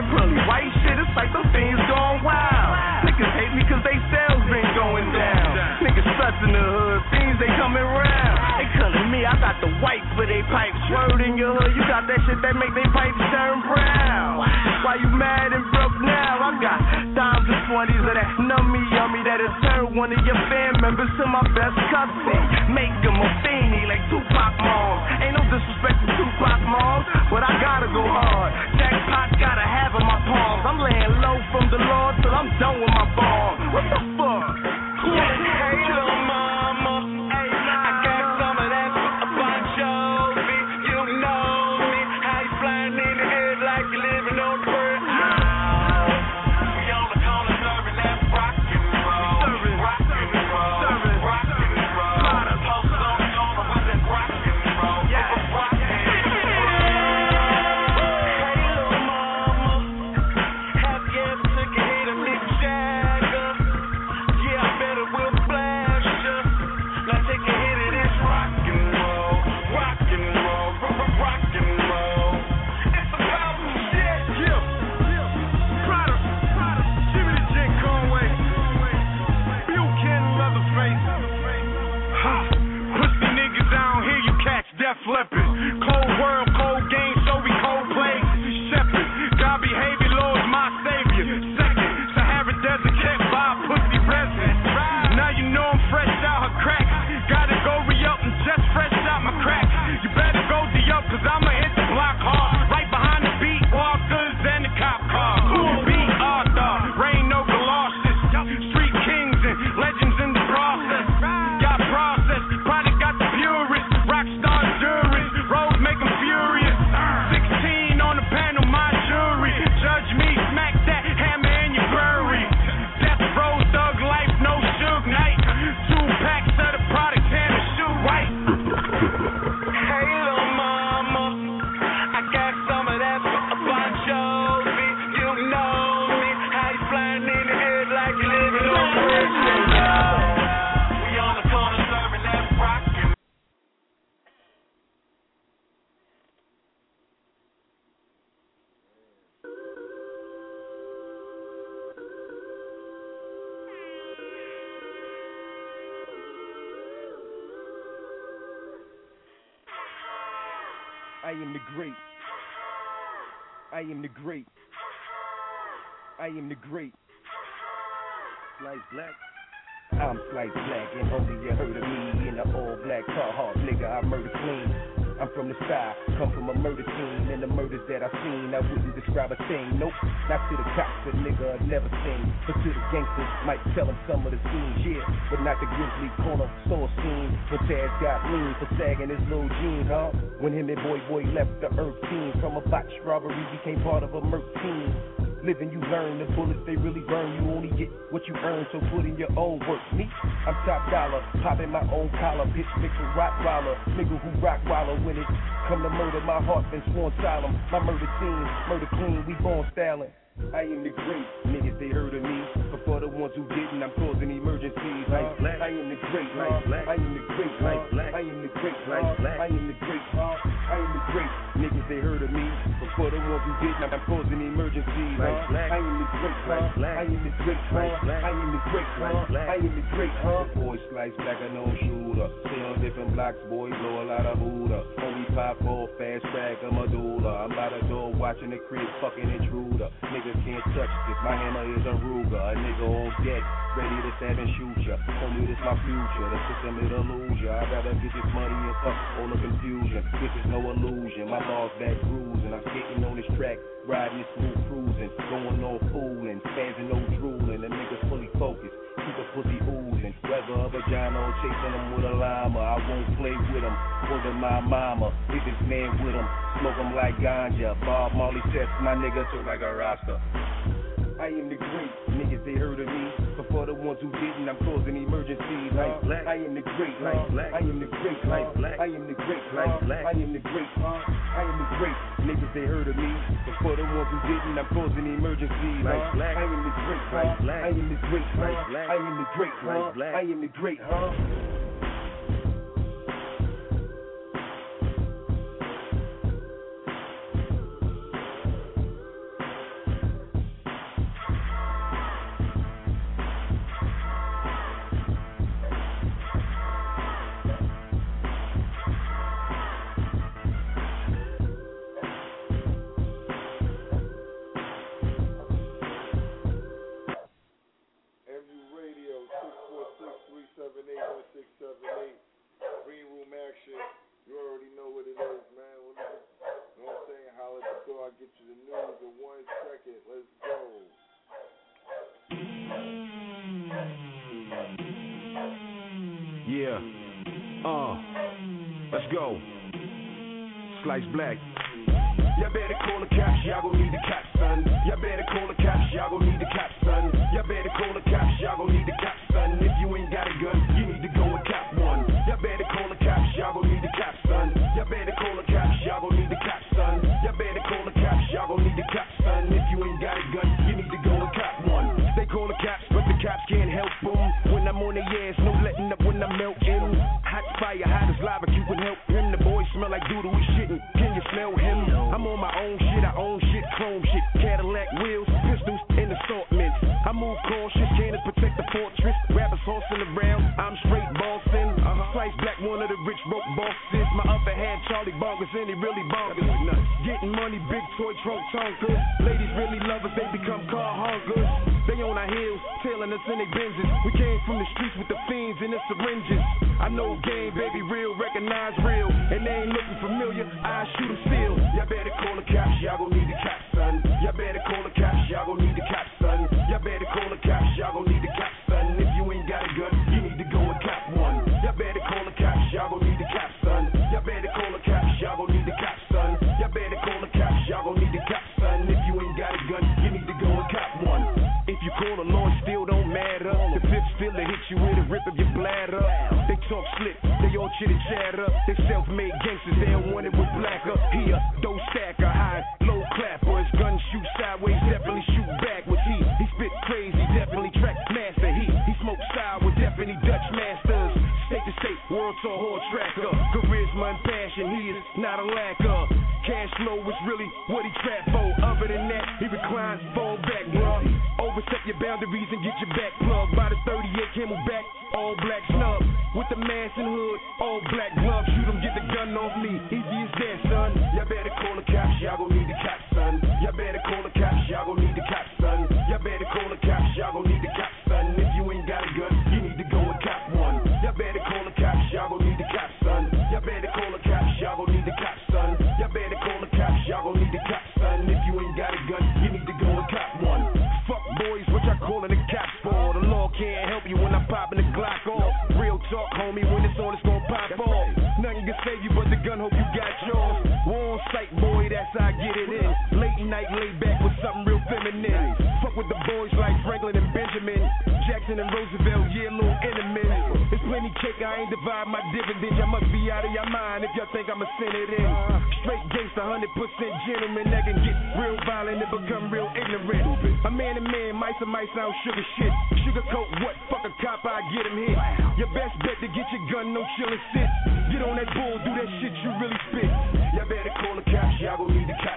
That pearly white shit it's like them things going wild. Niggas hate me cause they sales been going down. Niggas sluts in the hood, things they coming round. They cutting me, I got the white for they pipes. Word in your hood, you got that shit that make they pipes turn brown. Why you mad and broke now? I got dimes and twenties of that nummy yummy that'll one of your fan members to my best cousin. Make him a fiendie like Tupac moms. Popping my own collar. bitch, mix with Rottweiler. Nigga who rock waller. When it come to murder, my heart been sworn silent. My murder team, murder clean. We born styling. I am the great. Niggas, they for the ones I'm causing emergencies. Black. I am the great. Black. I am the great. Black. I am the great. Black. I am the great. Huh? Boy, slice black, I know shooter. Stay on different blocks, boy, blow a lot of Buddha. Only pop off, fast track, I'm a doula. I'm by the door watching the crib, fucking intruder. Niggas can't touch this, my hammer is a Ruger. A nigga on deck, ready to stab and shoot ya. Homie, this my future, the system it lose ya. I gotta get this money and fuck all the confusion. This is no illusion, my balls back bruising. I'm skating on this track, riding this smooth cruising. Going all fooling, spazzing no drooling. The niggas fully focused, keep a pussy oozing. Whether a vagina or chasing them with a llama, I won't play with them. Wonder my mama, if this man with him, smoke him like ganja. Bob Marley sets my nigga so like a rasta. I am the great, niggas they heard of me. But for the ones who didn't, I'm causing emergencies. Like black, I am the great, like black, I am the great, like black, I am the great, like black, I am the great, I am the great, niggas they heard of me. But for the ones who didn't, I'm causing emergencies. Like black, I am the great, like black, I am the great, like black, I am the great, like black, I am the great, huh? You already know what it is, man. What is it? You know what I'm saying? Door. I'll get you the news in one second. Let's go. Yeah. Uh. Let's go. Slice black. Y'all better call the cops, y'all gon' need the cops, son. Y'all better call the cops, y'all gon' need the cops, son. Y'all better call the cops, y'all gon' need the cops, son. If you ain't got a gun, you need to go doodle, shitting. Can you smell him? I'm on my own shit, I own shit, chrome shit. Cadillac wheels, pistols, and assortments. I move cautious, cannons protect the fortress. Rappers horsing around, I'm straight bossing. Uh-huh. Slice black, one of the rich broke bosses. My upper hand, Charlie Bonkers, and he really bonkers. Getting money, big toy trunk tonkers. Ladies really love us, they become car honkers. They on our heels, tailing us in their Benzes. We came from the streets with the fiends and the syringes. I know game, Hit you with a rip of your bladder. They talk slick, they all chitter chatter. They self-made gangsters, they don't want it with blacker. Here, dough stacker, high, low clapper. His gun shoot sideways, definitely shoot backwards. He, he spit crazy, definitely track master. He, he smoke sour, definitely Dutch masters. State to state, world tour horse tracker. Charisma and passion, he is not a lacker. Cash flow is really what he trap for. Other than that, he reclines, fall back, bruh. Overstep your boundaries and get your Camelback, all black snub. With the mask and hood, all black gun, hope you got yours. War on sight, boy, that's how I get it in. Late night, lay back with something real feminine. Fuck with the boys like Franklin and Benjamin. Jackson and Roosevelt, yeah, little enemies. It's plenty cake, I ain't divide my dividends. Y'all must be out of your mind if y'all think I'ma send it in. Straight gangster, 100% gentleman that can get real violent and become real ignorant. A man to man, mice and mice sound sugar shit. Sugar coat what? Fuck a cop, I get him hit. Your best bet to get your gun, no chillin' sit. Get on that bull, do that shit y'all gon' need the cops,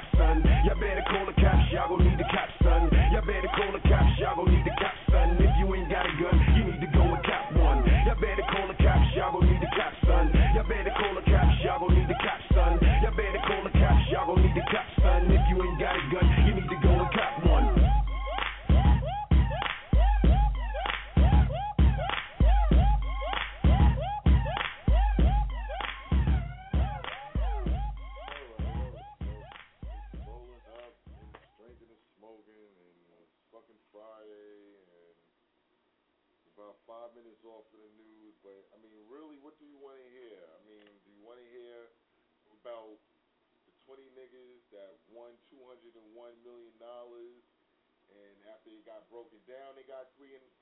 it broken down, they got 3.5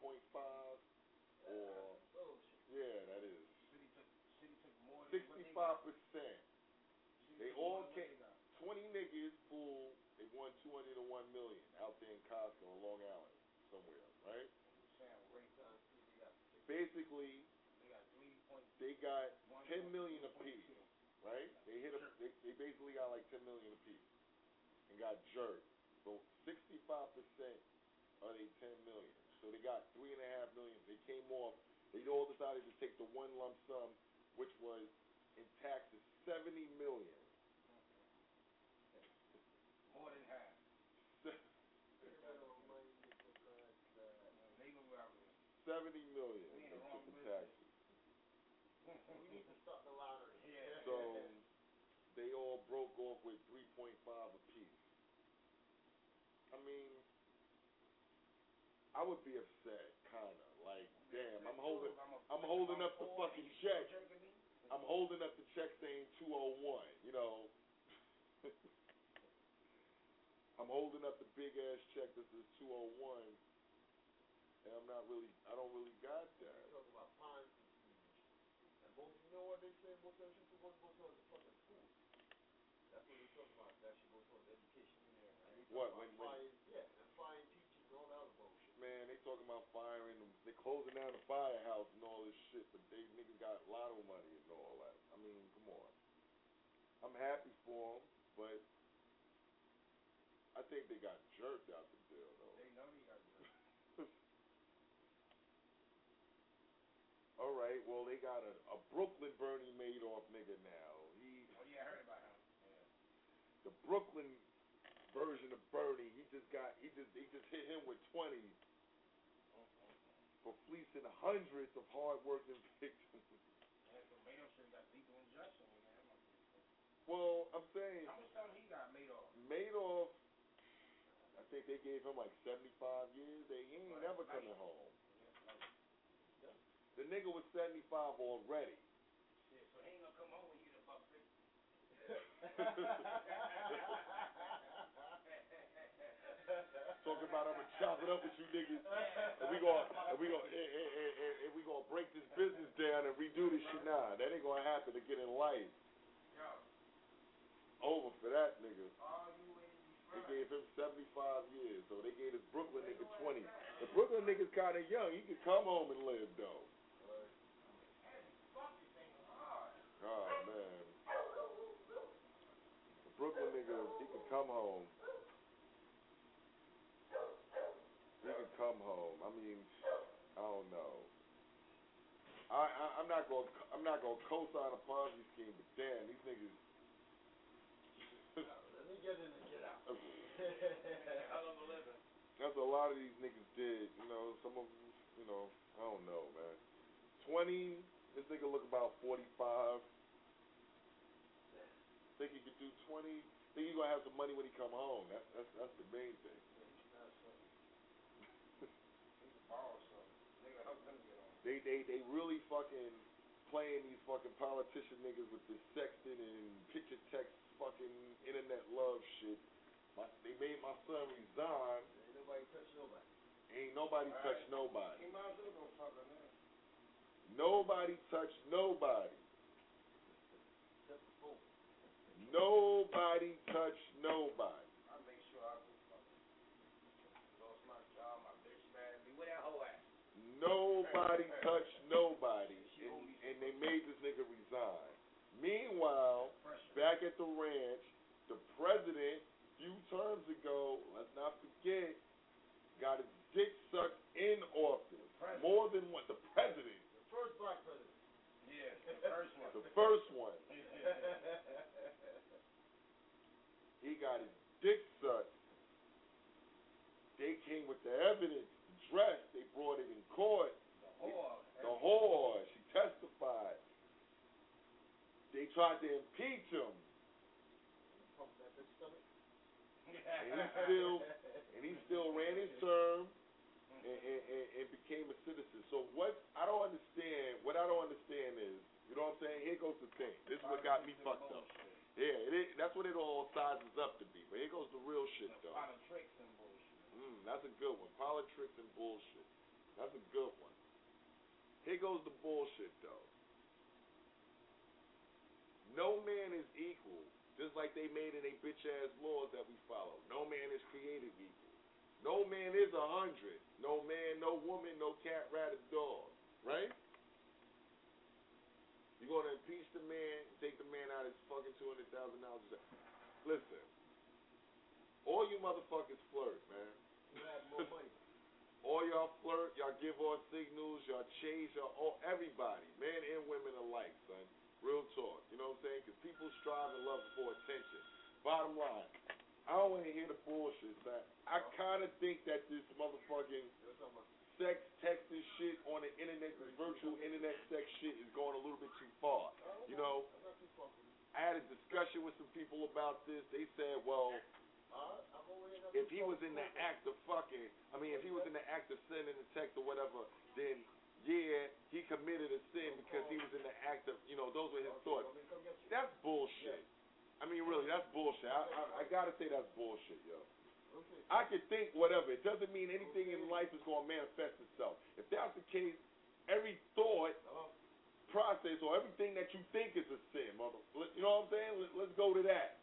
or yeah, that is 65 percent. They all came. 20 niggas full. They won 201 million out there in Costco, in Long Island, somewhere, right? Basically, they got 10 million apiece, right? They hit a, they, they basically got like 10 million apiece and got jerked. So 65 percent of they 10 million. So they got three and a half million. They came off. They all decided to take the one lump sum, which was in taxes 70 million. More than half. Seventy million in taxes. We need to start the lottery. Yeah. So they all broke off with 3.5 apiece. I mean, I would be upset, kinda. Like, damn, I'm holding, I'm holding up the fucking check. I'm holding up the check saying 201. You know, I'm holding up the big ass check that says 201, and I'm not really, I don't really got that. Talk about fines. And most, you know what they say? Most of that shit supposed to go towards the fucking school. That's what talk about. That should go towards education. And they talk What, when- when- firing, yeah, and firing teachers and all that other bullshit. Man, they talking about firing them. They closing down the firehouse and all this shit, but they niggas got lotto money and all that. I mean, come on. I'm happy for them, but I think they got jerked out the deal though. They know they got jerked. All right, well they got a, a Brooklyn Bernie Madoff nigga now. He Oh yeah, I heard about him. the Brooklyn version of Bernie. He just got he just he just hit him with twenty for fleecing hundreds of hardworking victims. Yeah, so Madoff should have got lethal injection. Man. Well, I'm saying How much time he got made off? Madoff. I think they gave him like 75 years. They he ain't never coming home. The nigga was 75 already. Shit, so he ain't gonna come home when he get a buck fifty. Talking about I'm gonna chop it up with you niggas, and we gonna and we gonna and, and, and, and we gonna break this business down and redo this shit. Nah, that ain't gonna happen again in life. Over for that nigga. They gave him 75 years, so they gave this Brooklyn nigga 20. The Brooklyn nigga's kind of young. He could come home and live though. Oh man. The Brooklyn nigga, he could come home. He could come home. I mean, I don't know. I, I I'm not gonna I'm not gonna co-sign a Ponzi scheme, but damn, these niggas. Let me get in and get out. Hell of a living. That's a lot of these niggas did. You know, some of them, you know, I don't know, man. 20, this nigga look about 45. Think he could do 20. Think he gonna have some money when he come home. That's that's that's the main thing. Borrow something. Nigga, help them get on. They they they really fucking playing these fucking politician niggas with this sexting and picture text fucking internet love shit. My, they made my son resign. Ain't nobody touch nobody. Ain't nobody Right. touch nobody. He might as well go fuck her now. Nobody touch nobody. Except the phone. Nobody touch nobody. I make sure I go fuck her. Lost my job, my bitch mad at me. Where that hoe at? Nobody touch nobody. And, and they made this nigga resign. Meanwhile, back at the ranch, the president, few terms ago, let's not forget, got his dick sucked in office. More than one. The president. The first black president. Yeah, the first one. The first one. He got his dick sucked. They came with the evidence, the dress. They brought it in court. Whore. The whore. She testified. They tried to impeach him, Pump that bitch stomach. and he still and he still ran his term and, and, and, and became a citizen. So what I don't understand, what I don't understand is, you know what I'm saying? Here goes the thing. This is what got me fucked up. Yeah, it is, that's what it all sizes up to be. But here goes the real shit though. Politics and bullshit. Mm, that's a good one. Politics and bullshit. That's a good one. Here goes the bullshit though. No man is equal, just like they made in a bitch ass laws that we follow. No man is created equal. No man is a hundred. No man, no woman, no cat, rat, or dog. Right? You're gonna impeach the man, take the man out of his fucking two hundred thousand dollars. Listen, all you motherfuckers flirt, man. You have more money. All y'all flirt, y'all give off signals, y'all chase, y'all all everybody, men and women alike, son. Real talk, you know what I'm saying? Because people strive and love for attention. Bottom line, I don't want to hear the bullshit, son. I kind of think that this motherfucking sex text this shit on the internet, this virtual internet sex shit is going a little bit too far. You know, I had a discussion with some people about this. They said, well, if he was in the act of fucking, I mean, if he was in the act of sending a text or whatever, then yeah, he committed a sin because he was in the act of, you know, those were his thoughts. That's bullshit. I mean, really, that's bullshit. I, I, I gotta say that's bullshit, yo. I can think whatever. It doesn't mean anything in life is to manifest itself. If that's the case, every thought process or everything that you think is a sin, mother. You know what I'm saying? Let, let's go to that.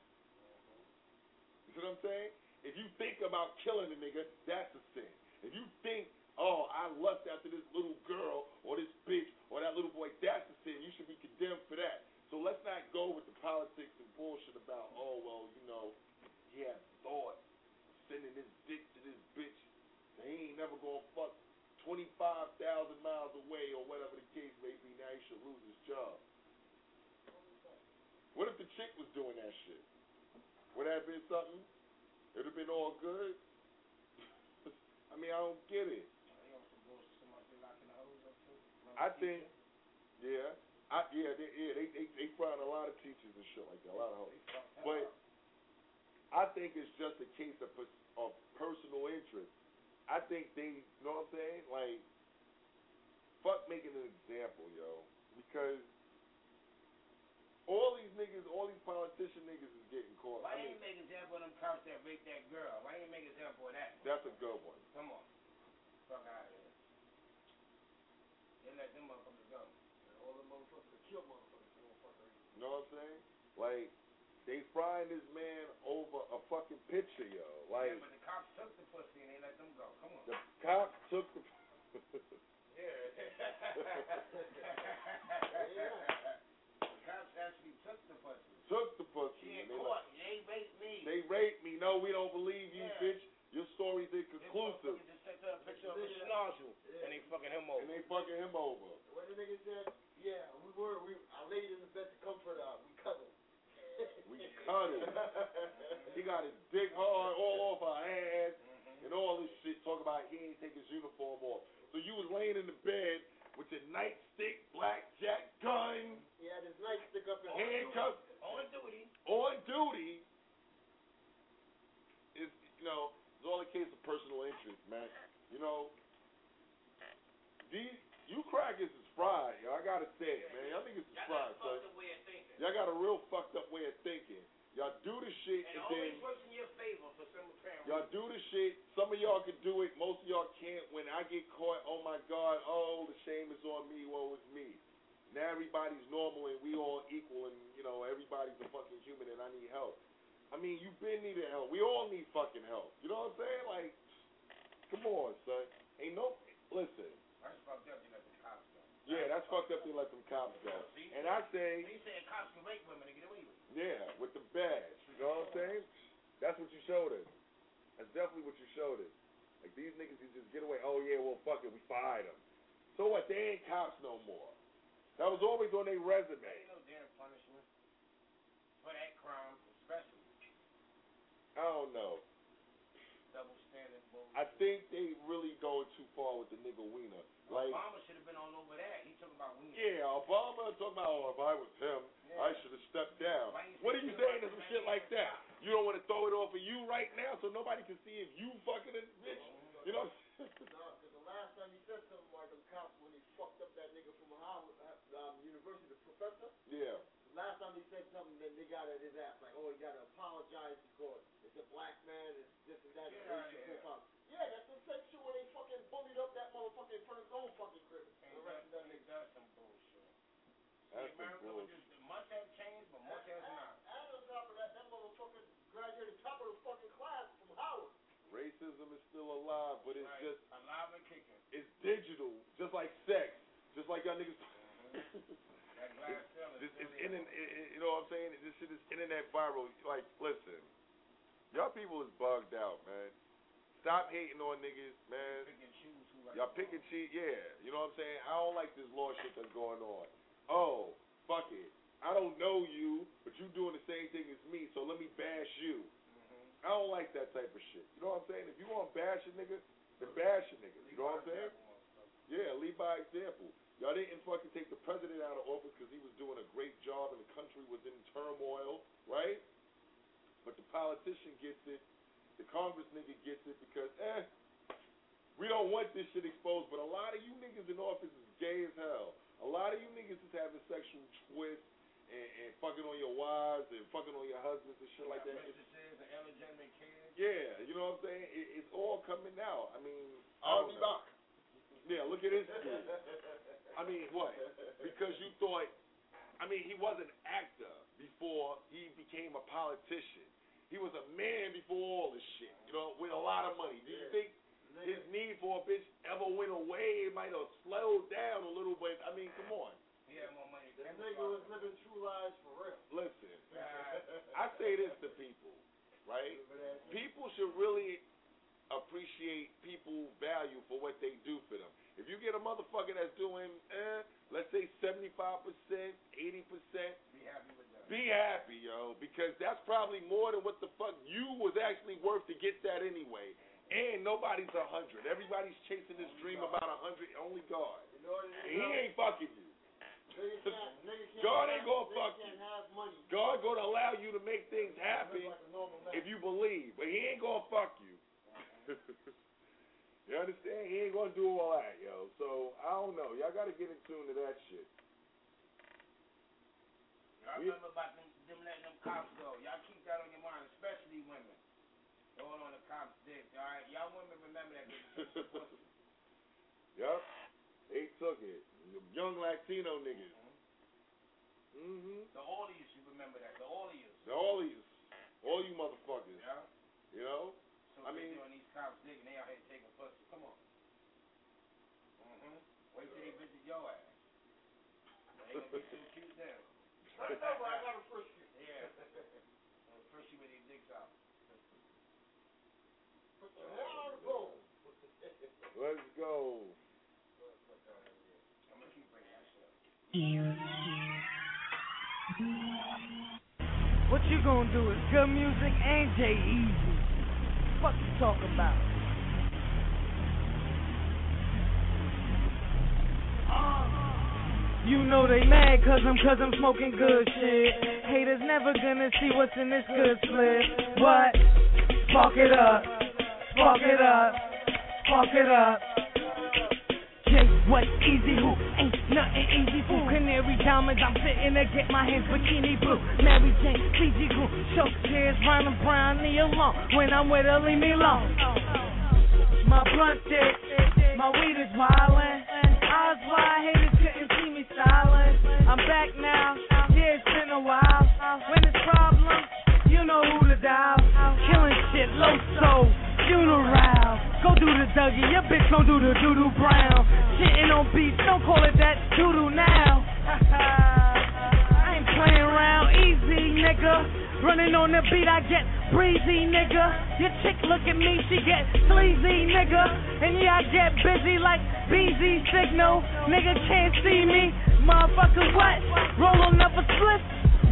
What I'm saying? If you think about killing a nigga, that's a sin. If you think, oh, I lust after this little girl or this bitch or that little boy, that's a sin. You should be condemned for that. So let's not go with the politics and bullshit about, oh, well, you know, he had thought sending his dick to this bitch. He ain't never gonna fuck 25,000 miles away or whatever the case may be. Now he should lose his job. What if the chick was doing that shit? Would that have been something? It would have been all good? I mean, I don't get it. I think, yeah, I, yeah, they, yeah, they, they, they find a lot of teachers and shit like that, a lot of hoes. But I think it's just a case of, of personal interest. I think they, you know what I'm saying? Like, fuck making an example, yo. Because all these niggas, all these politician niggas is getting caught. Why I mean, ain't make example of them cops that raped that girl? Why ain't you make example of that? that's a good one. Come on. Fuck out of here. They let them motherfuckers go. All the motherfuckers that kill motherfuckers, motherfuckers. You know what I'm saying? Like, they frying this man over a fucking picture, yo. Like, yeah, but the cops took the pussy and they let them go. Come on. the cops took the. Yeah. yeah. The cops actually took the pussy. took the pussy. She in they court. like, They raped me. They raped me. No, we don't believe you, Yeah. bitch. Your story's inconclusive. Just took a picture of a schnozzle and they fucking him over. And they fucking him over. When the nigga said, yeah, we were, we, I laid in the bed to comfort uh, her. We cuddled. We cuddled. he got his dick hard all off her ass mm-hmm. and all this shit. Talk about he ain't take his uniform off. So you was laying in the bed with your nightstick, blackjack, gun, He had his nightstick up in handcuffs, On duty. on duty. It's you know, it's all a case of personal interest, man. You know, these you crackers is fried, yo. I gotta say it, man. Y'all niggas is Y'all fried, got son. fucked up way of thinking. Y'all got a real fucked up way of thinking. Y'all do the shit And and it then always works in your favor for some apparent y'all do the shit. Some of y'all can do it. Most of y'all can't. When I get caught, oh my God, oh the shame is on me. Woe is me. Now everybody's normal and we all equal and you know everybody's a fucking human and I need help. I mean, you've been needing help. We all need fucking help. You know what I'm saying? Like, come on, son. Ain't no listen. That's fucked up. You let cops go. Yeah, that's fucked up. They let them cops go. And I say, He said cops can rape women and get away with it. yeah, with the badge. You know what I'm saying? That's what you showed us. That's definitely what you showed us. Like these niggas can just get away. Oh yeah, well fuck it, we fired them. So what? They ain't cops no more. That was always on their resume. There ain't no damn punishment for that crime, especially I don't know. Double standard bullshit. I think they really going too far with the nigga Weiner. Like, Obama should have been all over that. He talking about women. yeah, Obama talking about, oh, if I was him, I should have stepped down. What are you saying to some shit like that? You don't want to throw it off of you right now so nobody can see if you fucking a bitch? You know? No, because the last time he said something like them cops when he fucked up that nigga from Howard, uh, um, University, the professor. yeah. Last time he said something, then they got at his ass like, oh, he got to apologize because it's a black man, it's this and that, Yeah, racial yeah. Profile. Yeah, that's the same shit when they fucking bullied up that motherfucker in front of his own fucking crib. Ain't The rest of that, that ain't nigga. that some bullshit. That's See, some America was bullshit. just, much has changed, but much has not. And on top of that, that motherfucker graduated top of the fucking class from Howard. Racism is still alive, but it's Right. just, alive and kicking. it's digital, just like sex. Just like y'all niggas. Mm-hmm. That glass ceiling. This is internet, you know what I'm saying? This shit is internet viral. Like, listen, y'all people is bugged out, man. Stop hating on niggas, man. Pick and who Y'all pick and cheat, yeah. You know what I'm saying? I don't like this law shit that's going on. Oh, fuck it. I don't know you, but you doing the same thing as me, so let me bash you. Mm-hmm. I don't like that type of shit. You know what I'm saying? If you want to bash a nigga, then bash a nigga. You know what I'm saying? Yeah, lead by example. Y'all didn't fucking take the president out of office because he was doing a great job and the country was in turmoil, right? But the politician gets it, the Congress nigga gets it because, eh, we don't want this shit exposed. But a lot of you niggas in office is gay as hell. A lot of you niggas is having sexual twists and, and fucking on your wives and fucking on your husbands and shit like that. It's- Mistresses and illegitimate kids. yeah, you know what I'm saying? It, it's all coming out. I mean, I'll be back. Yeah, look at this dude. I mean, what? Because you thought, I mean, he was an actor before he became a politician. He was a man before all this shit, you know, with a lot of money. Do you think his need for a bitch ever went away? It might have slowed down a little bit. I mean, come on. He had more money. That nigga was living true lives for real. Listen, I say this to people, right? People should really appreciate people value for what they do for them. If you get a motherfucker that's doing, eh, let's say 75%, 80%, Be happy with that. Be happy, yo, because that's probably more than what the fuck you was actually worth to get that anyway. And nobody's a hundred. Everybody's chasing this dream about a hundred. Only God. You know And he ain't fucking you. Nigga can't, nigga can't God ain't gonna fuck you. God gonna allow you to make things happen like a normal man. if you believe, but he ain't gonna fuck you. you understand? He ain't gonna do all that, yo. So I don't know. Y'all gotta get in tune to that shit. Y'all We- remember about them, them letting them cops go. Y'all keep that on your mind, especially women. Going on the cops' dick, all right? Y'all women remember that. Yup. They took it. The young Latino niggas. Mm-hmm. So all of you should remember that. So all of you. The all these, all you motherfuckers. Yeah? You know? So I they mean- doing these cops' dick and they out here taking pussy. Come on. Mm-hmm. Wait till they visit your ass. They gonna be so cute then. But I got first you. Yeah. You with their dicks out. Put your on the bowl. Let's go. I'm gonna keep bringing. What you gonna do? is good music and Jay Easy. Fuck you talk about? You know they mad cause I'm cause I'm smoking good shit. Haters never gonna see what's in this good slip. What? Fuck it up. Fuck it up. Fuck it up. What easy who? Ain't nothing easy fool. Canary diamonds, I'm sitting there, get my hands bikini blue. Mary Jane, Fiji glue. Show tears, Ronald Brown, knee alone. When I'm with her, leave me alone. My blunt thick, my weed is wildin'. Eyes wide, haters couldn't me. I'm back now, yeah, it's been a while. When it's problems, you know who to dial. Killing shit, low soul, funeral. Go do the Dougie, your bitch gon' do the doo-doo brown. Shitting on beats, don't call it that doo-doo now. I ain't playing around, easy nigga. Running on the beat, I get breezy, nigga. Your chick look at me, she get sleazy, nigga. And yeah, I get busy like Busy Signal. Nigga can't see me, motherfucker. What? Roll another split,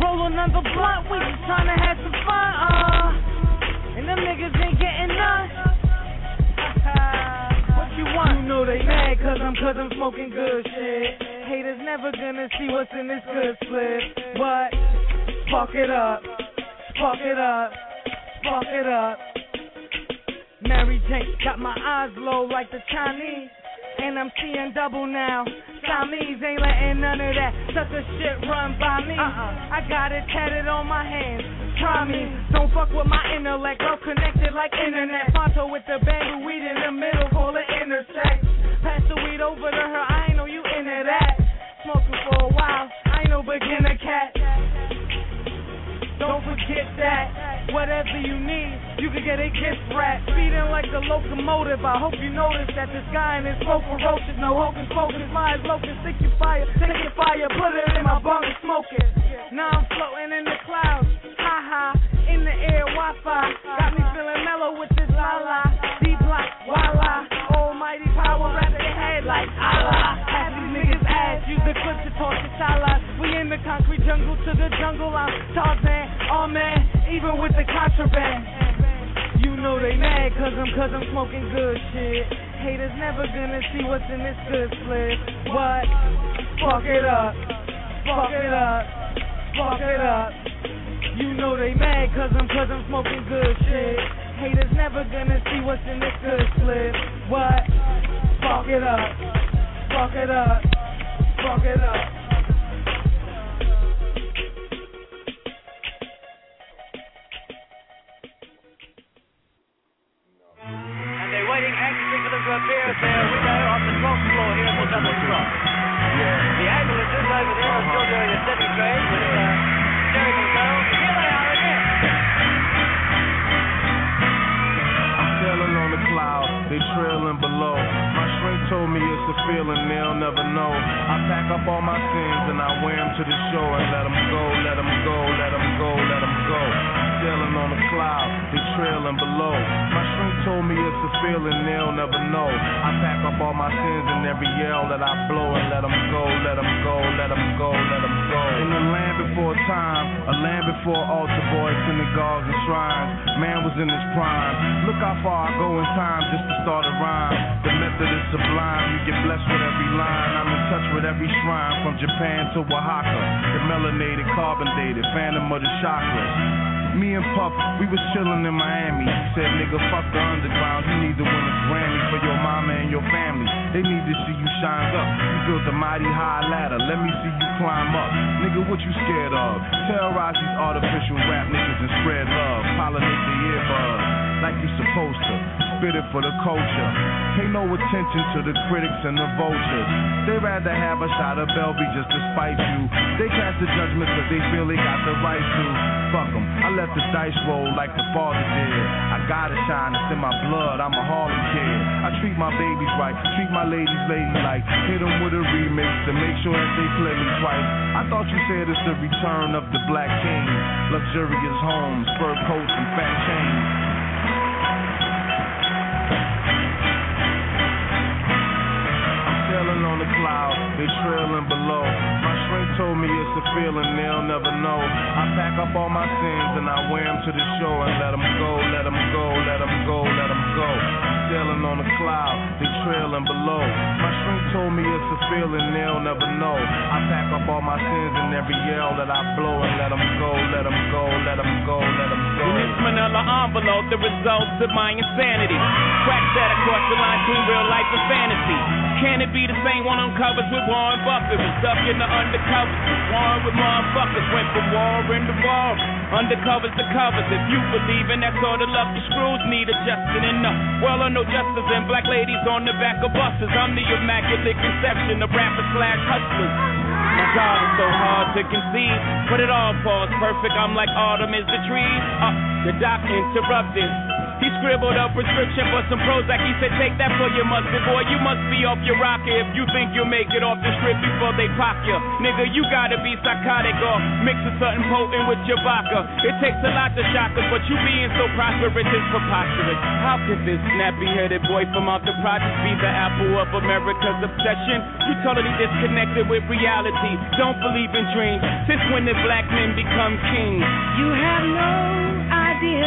roll another blunt. We just tryna have some fun, uh. And them niggas ain't getting none. what you want? You know they mad cause I'm cause I'm smoking good shit. Haters never gonna see what's in this good slip. What? Fuck it up. Fuck it up. Fuck it up. Mary Jane got my eyes low like the Chinese. And I'm seeing double now. Siamese ain't letting none of that sucker shit run by me. Uh-uh. I got it tatted on my hands. Try me. Don't fuck with my intellect. Well connected like internet. Ponto with the bamboo weed in the middle. Call it intersect. Pass the weed over to her. I ain't know you into that. Smoking for a while. I ain't no beginner cat. Don't forget that. Whatever you need, you can get a gift wrap. Speeding like a locomotive. I hope you notice that this guy in his smoke ferocious. No hocus pocus. My locus. Stick your fire. Take your fire. Put it in my bong and smoke it. Now I'm floating in the clouds. Ha ha. In the air. Wi Fi. Got me feeling mellow with this la la. D block. Voila. Almighty power. Wrap their head like Allah. Ass. Use the clip to torch the shala. We in the concrete jungle to the jungle. I'm Tarzan. Oh man. Even with the contraband. You know they mad cause I'm cause I'm smoking good shit. Haters never gonna see what's in this good slip. What? Fuck it up. Fuck it up. Fuck it up. You know they mad cause I'm cause I'm smoking good shit. Haters never gonna see what's in this good slip. What? Fuck it up. Fuck it up. Fuck it up. And they're waiting anxiously for them to appear at their window on the 12th floor here at the double. The ambulances over there still doing a steady trade a feeling they'll never know. I pack up all my sins and I wear them to the shore and let them go, let them go, let them go, let them go. Sailing on the cloud, they trailing below. My shrink told me it's a feeling they'll never know. I pack up all my sins and every yell that I blow and let them go, let them go, let them go, let them go. In the land before time, a land before altar boys, synagogues and shrines. Man was in his prime. Look how far I go in time just to start a rhyme. The method is sublime, you get blessed with every line. I'm in touch with every shrine from Japan to Oaxaca. The melanated, carbon dated, phantom of the chakras. Me and Puff, we was chillin' in Miami. Said, nigga, fuck the underground. You need to win a Grammy for your mama and your family. They need to see you shine up. You built a mighty high ladder. Let me see you climb up. Nigga, what you scared of? Terrorize these artificial rap niggas and spread love. Pollinate the earbuds like you supposed to. Spit it for the culture. Pay no attention to the critics and the vultures. They rather have a shot of Belby just to spite you. They cast the judgment cause they feel they got the right to. Fuck 'em. I let the dice roll like the father did. I gotta shine, it's in my blood. I'm a Harlem kid. I treat my babies right, treat my ladies ladylike. Hit 'em with a remix to make sure that they play me twice. I thought you said it's the return of the black king. Luxurious homes, fur coats, and fat chains. sailing on the cloud, they trailing below. A feeling they'll never know. I pack up all my sins and I wear them to the shore and let them go, let them go, let them go, let them go. Sailing on the cloud, they trailing below. My shrink told me it's a feeling they'll never know. I pack up all my sins and every yell that I blow and let them go, let them go, let them go, let them go. In this manila envelope, the results of my insanity. Cracks that across the line between real life and fantasy. Can it be the same one on covers with Warren Buffett? Was stuck in the undercovers. Warren with motherfuckers. Went from war into war. Undercovers the covers. If you believe in that sort of love, the screws need adjusting enough. Well, I know justice and black ladies on the back of buses. I'm the immaculate conception of rappers slash hustlers. My God, it's so hard to conceive, but it all falls perfect. I'm like autumn is the trees. Uh, the doc interrupted. He scribbled a prescription for some Prozac. He said, take that for your musty boy. You must be off your rocker if you think you'll make it off the strip before they pop you. Nigga, you gotta be psychotic or mixing something potent with your vodka. It takes a lot to shock us, but you being so prosperous is preposterous. How could this snappy-headed boy from out the projects be the apple of America's obsession? You totally disconnected with reality. Don't believe in dreams. Since when did black men become kings? You have no idea,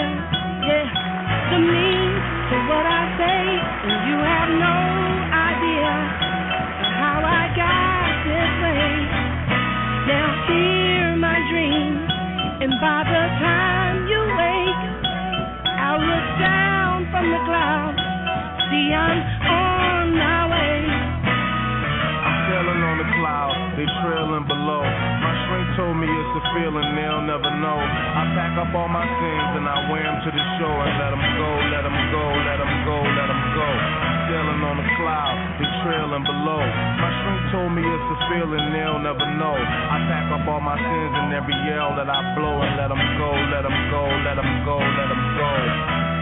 yeah the mean to what I say, and you have no idea how I got this way. Now hear my dream, and by the time you wake, I'll look down from the clouds, see I'm on my way. I'm sailing on the cloud, they trailing below. My shrink told me it's a feeling they'll never know. Up all my sins and I wear them to the shore and let them go, let them go, let them go, let them go. Sailing on the cloud, they trailing below. My shrink told me it's a feeling they'll never know. I pack up all my sins and every yell that I blow and let them go, let them go, let them go, let them go.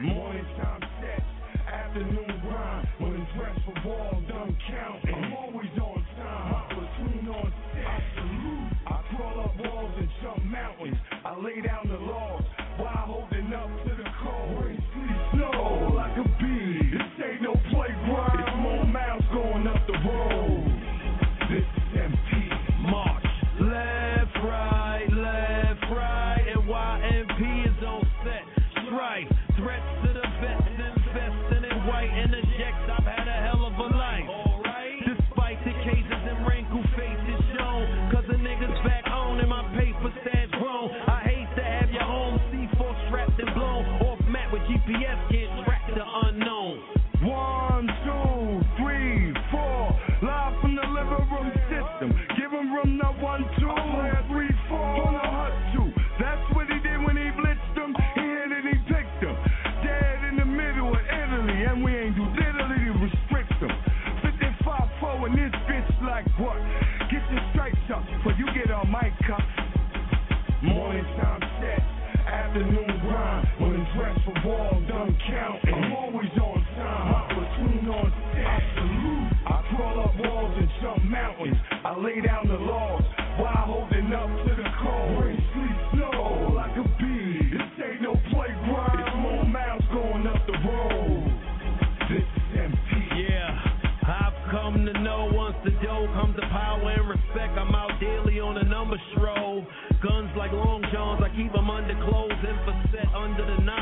Morning GPS can't track the unknown. One, two, three, four. Live from the living room system. Give him room now one, two, three, four. On a hut two. That's what he did when he blitzed him. He hit it, he picked him. Dead in the middle of Italy. And we ain't do diddly to restrict him. 55 4 in this bitch like what? Get your stripes up before you get on my cup. Morning time set, afternoon grind. When it's dressed for ball, counting. I'm always on time, platoon on set. I crawl up walls and jump mountains. I lay down the laws while holding up to the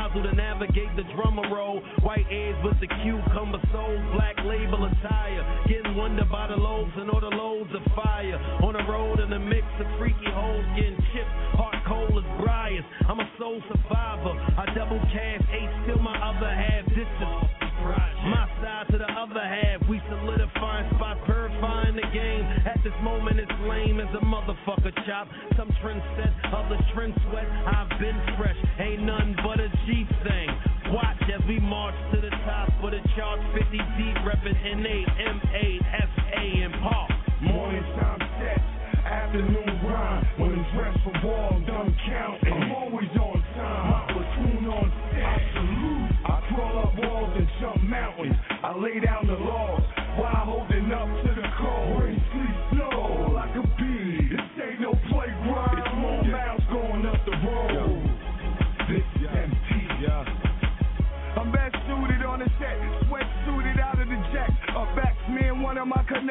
nozzle to navigate the drummer roll. White eggs with the cucumber soles, black label attire. Getting wonder by the loaves and all the loads of fire. On the road in the mix of freaky hoes, getting chipped, hard cold as briars. I'm a soul survivor. I double cash, eight still my other half. Lame as a motherfucker chop. Some trends set, others trend sweat. I've been fresh, ain't nothing but a G thing. Watch as we march to the top of the charts, 50 deep, reppin' N8, M8, and Park. Morning time set, afternoon grind. When it's dressed for ball, done counting. I'm always on time, hot platoon on set. I salute. I crawl up walls and jump mountains. I lay down the laws while holding up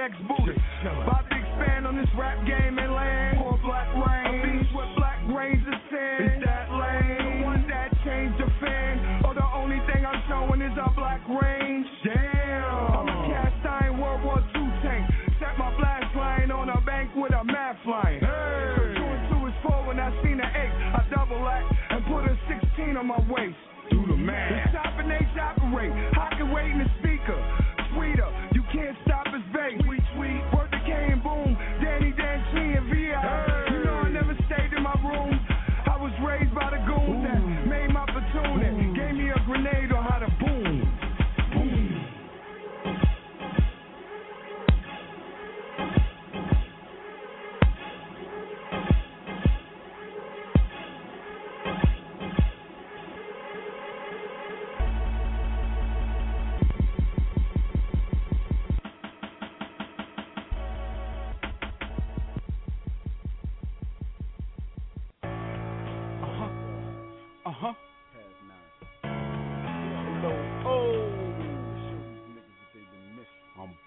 connects booted. About to expand on this rap game and land. Pour black rain, a beach with black grains of sand. Is that lane? The one that changed the fan. Or the only thing I'm showing is a black range. Damn. I'm a cast iron World War II tank. Set my blast line on a bank with a math line. Hey. So two and two is four when I seen an eight. I double act and put a 16 on my waist.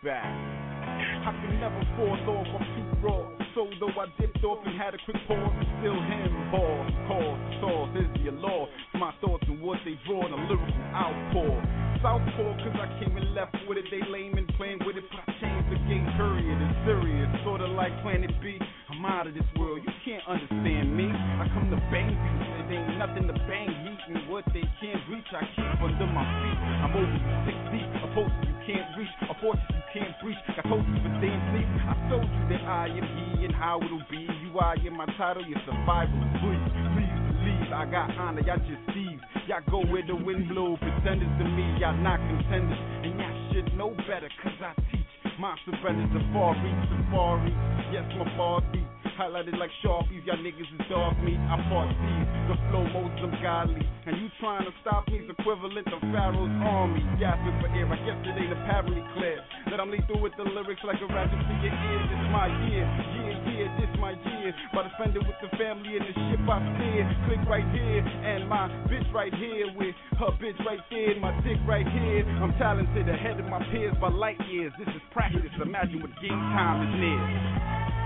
Back. I can never fall off, I'm too raw. So though I dipped off and had a quick pause, it's still him, boss, cause, sauce, is your law. My thoughts and what they draw in a lyrical outpour. Southpaw, cause I came and left with it, they lame and playing with it, but I changed the game, period. It's serious, sorta like Planet B. I'm out of this world, you can't understand me. I come to bang beats, it ain't nothing to bang heat and what they can't reach, I keep under my feet. I'm over six deep, a post you can't reach, a you can't breach. Got toasted for staying sleep. I told you that I am he and how it'll be. You are am my title, your survival is brief. Please believe I got honor, y'all just thieves. Y'all go where the wind blow, pretenders to me, y'all not contenders. And y'all should know better, cause I teach. My surrenders are far reach, safari. Yes, my bars deep. Highlighted like Sharpies, y'all niggas is dog meat. I fought these, the flow most them godly. And you trying to stop me's equivalent to Pharaoh's army. Gasping for air, I guess it ain't apparently clear. That I'm lethal with the lyrics like a rapper to your ears. It's my year, yeah, yeah, this my year. By defending with the family and the ship I steer. Click right here, and my bitch right here with her bitch right there, my dick right here. I'm talented ahead of my peers by light years. This is practice. Imagine what game time is near.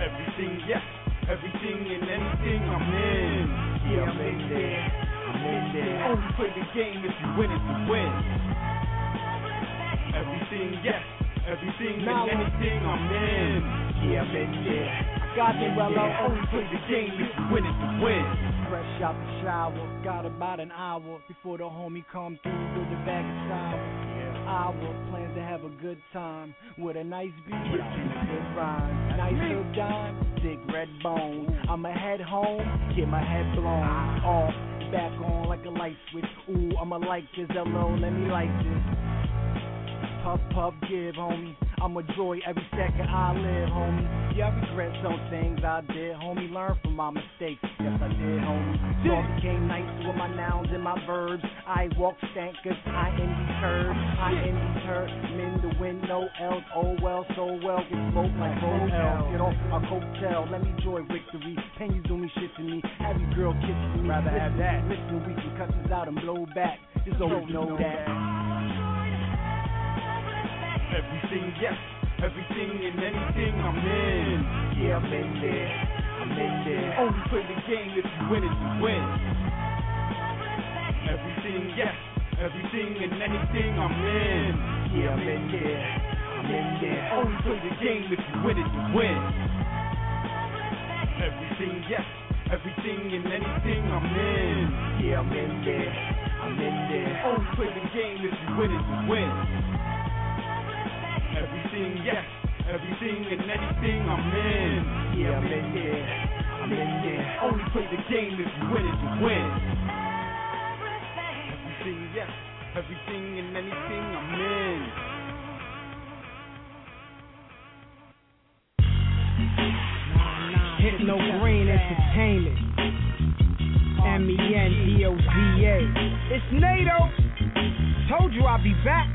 Everything, yes, everything and anything I'm in. Yeah, I'm in there. I'm in there. Only play the game if you win it to win. Everything yes, everything and anything I'm in. Yeah, I'm in there. Got me well yeah. Only play the game if you win it to win. Fresh out the shower, got about an hour before the homie come through with the bag of sour. Yeah. Hour to have a good time with a nice beat, good rhyme, nice little dime, thick red bone. I'ma head home, get my head blown off, back on like a light switch. Ooh, I'ma like this, hello, let me like this. Puff, puff, give, homie. I'm a joy every second I live, homie. Yeah, I regret some things I did, homie. Learn from my mistakes. Yes, I did, homie. I became nice with my nouns and my verbs. I walk stank cause I am deterred. I am deterred. Men the wind, no else. Oh well, so well. Get smoked like hotel. Get off my coattail. Let me joy victory. Can you do me shit to me? Have your girl kiss me. Rather have that. Listen, we can cut this out and blow back. Just always know that. Everything, yes, everything and anything I'm in. Yeah, I'm in there. I'm in there. Only play the game if you win it, you win. Everything, yes, everything and anything I'm in. Yeah, I'm in there. I'm in there. Only play the game if you win it, you win. Everything, yes, everything and anything I'm in. Yeah, I'm in there. I'm in there. Only play the game if you win it, you win. Everything, yes, everything and anything I'm in. Yeah, I'm in there. I'm in there. Only play the game if you win it, you win. Everything, yes, everything and anything I'm in. Hypno Green Entertainment. M E N D O Z A. It's NATO. Told you I'd be back.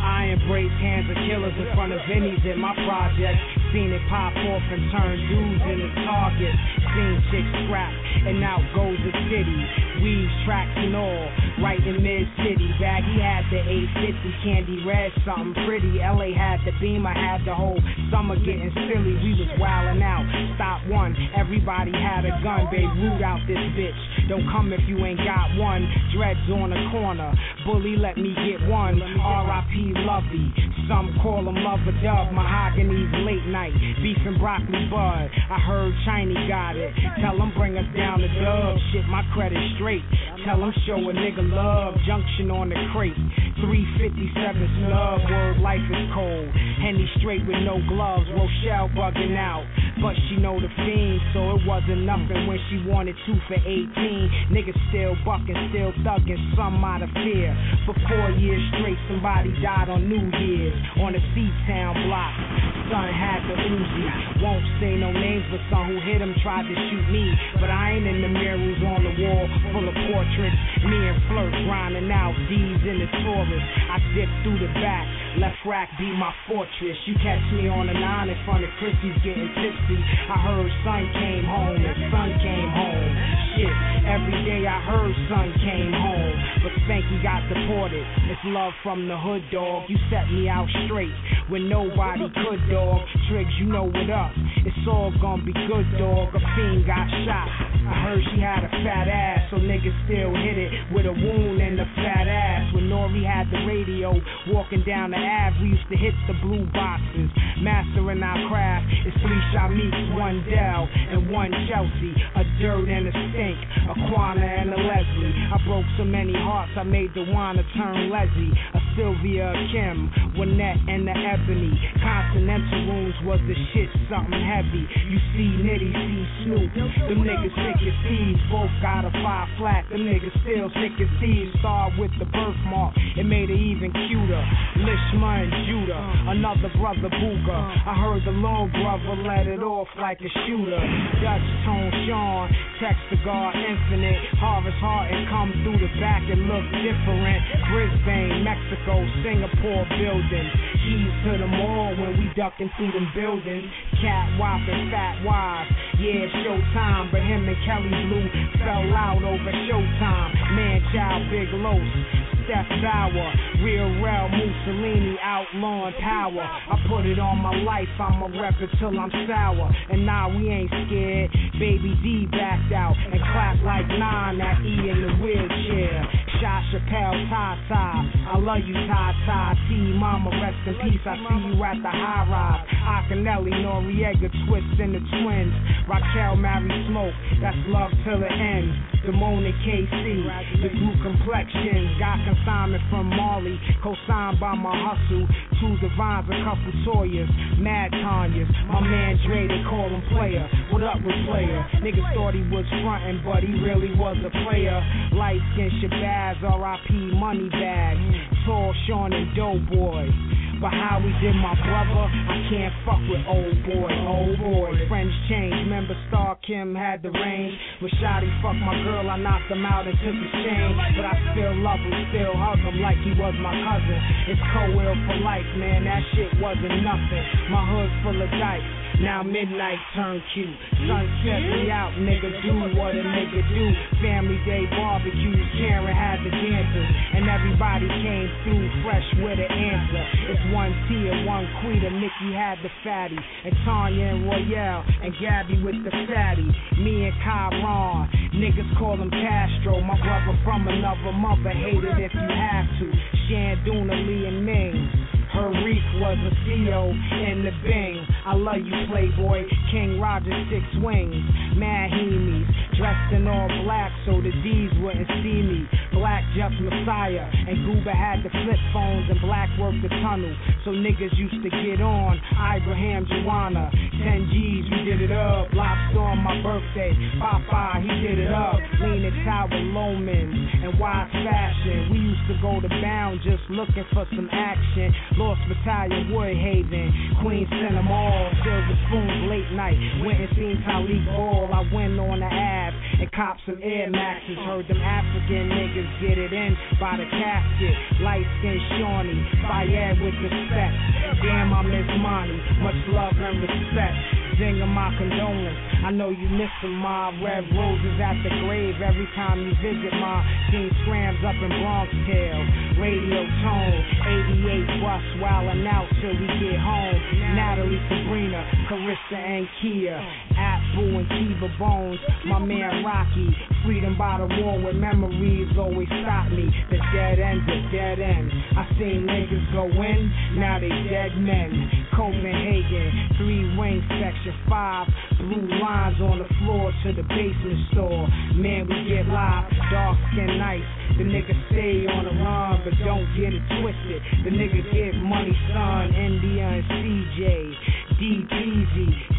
I embrace hands of killers in front of Vinny's in my project. Seen it pop off and turn dudes into targets. Seen chicks scrap and out goes the city. Weaves, tracks and all, right in mid city. Baggy had the 850 candy red, something pretty. LA had the beam, I had the whole summer getting silly. We was wildin' out. Stop one, everybody had a gun. Babe, root out this bitch. Don't come if you ain't got one. Dreads on the corner. Bully, let me get one. R.I.P. Lovey. Some call him Lover Dub. Mahogany's late night. Beef and broccoli bud. I heard Chiney got it. Tell him bring us down the dub. Shit, my credit straight. Tell him show a nigga love. Junction on the crate. 357 snub. Word life is cold. Henny straight with no gloves. Rochelle bugging out. But she know the fiend, so it wasn't nothing when she wanted two for 18. Niggas still bucking, still thugging, some out of fear. For four years straight, somebody died on New Year's on the C-Town block. Son had the Uzi. Won't say no names, but some who hit him tried to shoot me. But I ain't in the mirrors on the wall full of portraits. Me and Flirt grinding out D's in the Taurus. I dip through the back, left rack be my fortress. You catch me on the nine in front of Chrissy's getting tipsy. I heard son came home and son came home. Shit, every day I heard son came home. But Spanky got deported. It's love from the hood, dog. You set me out straight when nobody could, dog. Triggs, you know what up. It's all gonna be good, dog. A fiend got shot. I heard she had a fat ass, so niggas still hit it with a wound and a fat ass. When Nori had the radio, walking down the Ave, we used to hit the blue boxes. Mastering our craft, it's three shot meets, one Dell and one Chelsea. A dirt and a stink, a Quana and a Leslie. I broke so many hearts, I made the wanna turn Leslie. A Sylvia, Kim, Winnette and the Ebony. Continental rooms was the shit, something heavy. You see Nitty, see Snoop. Them niggas sick as thieves, both got a five flat. Them niggas still sick as thieves. Start with the birthmark, it made it even cuter. Lishma and Judah, another brother Booga. I heard the long brother let it off like a shooter. Dutch Tone Sean, text the guard infinite. Harvest Heart and come through the back and look different. Brisbane, Mexico, Singapore buildings. Keys to the mall when we ducking through them buildings. Cat Wop and Fat Wives. Yeah, showtime, but him and Kelly Blue fell out over showtime. Man, child, big los. Steph Bauer, Real real Mussolini outlawing power. I put it on my life, I'ma rep it till I'm sour. And nah, we ain't scared. Baby D backed out and clapped like nine at E in the wheelchair. Shot Chappelle, Ty I love you, Ty Ty. T, Mama, rest in peace. I see you at the high rise. Akinelli, Noriega, Twist, and the twins. Raquel, Mary Smoke, that's love till the end. Damone KC, the blue complexion. Got consignment from Marley, co-signed by my hustle. Two divines, a couple Toyas, Mad Tanyas. My man Dre, they call him player. What up with player? Niggas thought he was frontin', but he really was a player. Light skin Shabazz, R.I.P. Money Bag. Tall Sean and Doughboy. But how we did my brother, I can't fuck with old boy, old boy. Friends change, remember Star Kim had the range. Shotty fucked my girl, I knocked him out and took his chain. But I still love him, still hug him like he was my cousin. It's co-will for life, man, that shit wasn't nothing. My hood full of dice. Now midnight turn cute. Sunset me out, nigga. Do what a nigga do. Family day barbecues. Karen had the dancers. And everybody came through fresh with an answer. It's one T and one Queen. And Mickey had the fatty. And Tanya and Royale. And Gabby with the fatty. Me and Kyron. Niggas call him Castro. My brother from another mother. Hate it if you have to. Shanduna, Lee and Ming. Her reef was a CO in the Bing. I love you, Playboy. King Roger, six wings. Mad dressed in all black so the D's wouldn't see me. Black Jeff Messiah, and Goober had the flip phones and black worked the tunnel. So niggas used to get on. Ibrahim Juana. 10 G's, we did it up. Lobster on my birthday, Popeye, he did it up. Leaning Tower Lomans and Wise Fashion. We used to go to Bound just looking for some action. Lost Battalion, Woodhaven, Queen sent them all. Silver spoons, late night. Went and seen Talib Ball. I went on the Ave and copped some Air Maxes. Heard them African niggas get it in by the casket. Light skin Shawnee, Fayed with respect. Damn, I miss Monty. Much love and respect singing my condolence. I know you missing my red roses at the grave every time you visit my team scrams up in Bronx Tale. Radio tone, 88 bus wildin' out till we get home. Natalie, Sabrina, Carissa, and Kia. Apple and Kiva Bones, my man Rocky. Freedom by the wall where memories always stop me. The dead end's a dead end. I seen niggas go in, now they dead men. Copenhagen, three wing section five. Blue lines on the floor to the basement store. Man, we get live, dark skin nice. The nigga stay on the run, but don't get it twisted. The nigga get money, son. India and CJ. DPZ,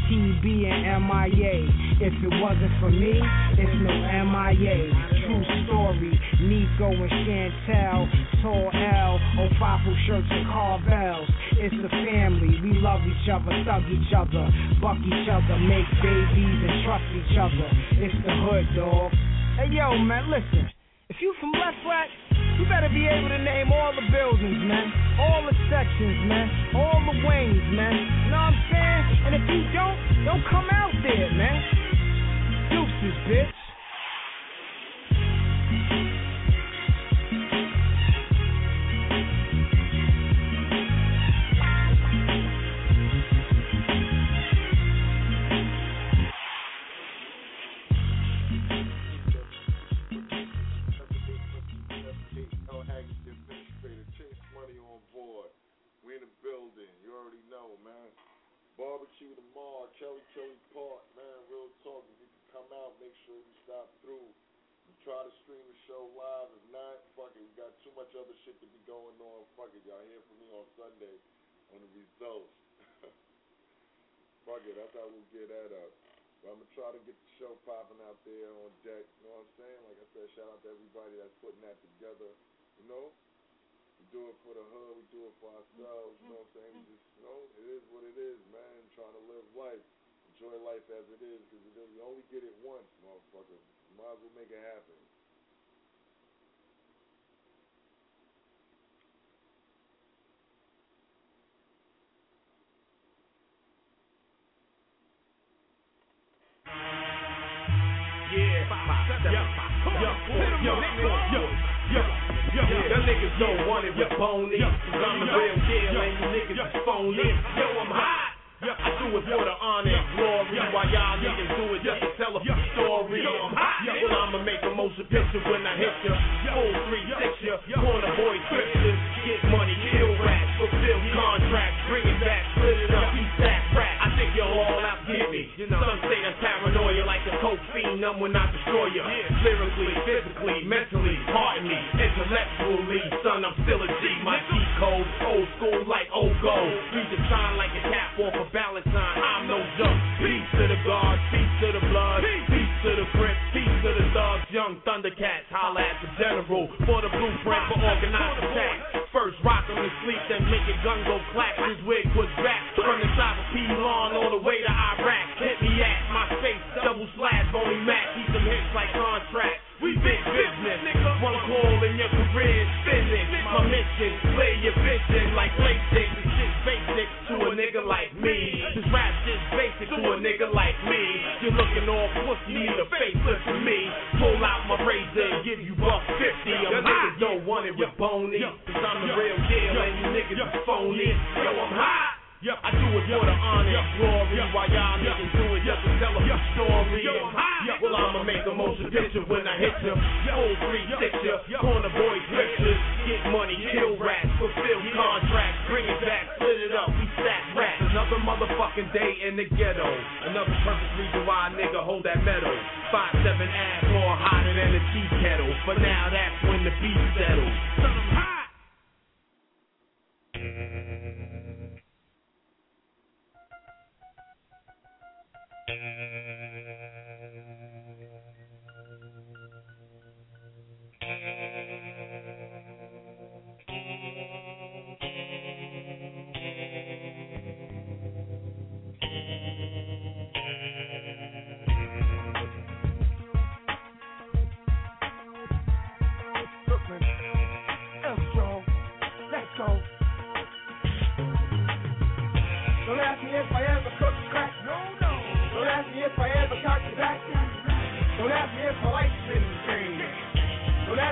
TB and MIA. If it wasn't for me, it's no MIA. True story, Nico and Chantel, Tall L, Ofafu shirts and Carvels. It's a family, we love each other, thug each other, buck each other, make babies and trust each other. It's the hood, dog. Hey yo, man, listen. If you from West Flat, you better be able to name all the buildings, man. All the sections, man. All the wings, man. You know what I'm saying? And if you don't, don't come out there, man. Deuces, bitch. Barbecue tomorrow, Kelly Kelly Park, man, real talk. If you can come out, make sure you stop through. We try to stream the show live. If not, fuck it. We got too much other shit to be going on. Fuck it. Y'all hear from me on Sunday on the results. fuck it. That's how we'll get that up. But I'm going to try to get the show popping out there on deck. You know what I'm saying? Like I said, shout out to everybody that's putting that together. You know? Do it for the hood, we do it for ourselves, you know what I'm saying? We just, you know, it is what it is, man. Trying to live life, enjoy life as it is, because you only get it once, motherfucker. Might as well make it happen. Niggas don't want it with bony. Cause I'm the real deal and you niggas is phony. Yo, I'm hot. I do it for the honor and glory While y'all niggas do it just to tell a story I'm hot. Well, I'ma make a motion picture when I hit ya Full three six ya Corner boy scriptures Get money, kill rats Fulfill contracts Bring it back, split it up Eat that rat Think y'all all out get me. Some say that's paranoia Like a coke fiend I'm when I destroy ya. Lyrically, physically, mentally Pardon me, intellectually Son, I'm still a G. My G code Old school like old gold Read the sign like a cap off a Valentine. I'm no joke. Peace to the guards, peace to the blood, peace. To the crips, peace to the thugs, young Thundercats. Holla at the general. For the blueprint for organized attack. First rock him to sleep, then make your gun go clap. His wig was back from the top of P-Lawn all the way to Iraq. Hit me at my face, double slash, bony Mac. Keep them hits like contracts. We big business. One call in your career is finished. My mission, play your vision like PlayStation. This shit's basic to a nigga like me. This rap shit's basic to a nigga like me. You're looking all pussy, need a facelift to me. Pull out my razor and give you buck 50. Your niggas don't want it with bony. Cause I'm the real deal and you niggas is phony. Yo, I'm I do it for the honor. And glory While y'all niggas do it just to tell a story. Well, I'ma make a motion picture when I hit ya. Full three six Corner boy pictures Get money, kill rats Fulfill contracts Bring it back, split it up We stack rats. Another motherfucking day in the ghetto. Another perfect reason why a nigga hold that metal Five seven ass more hotter than a tea kettle. For now that's when the beat settles. Son, I'm hot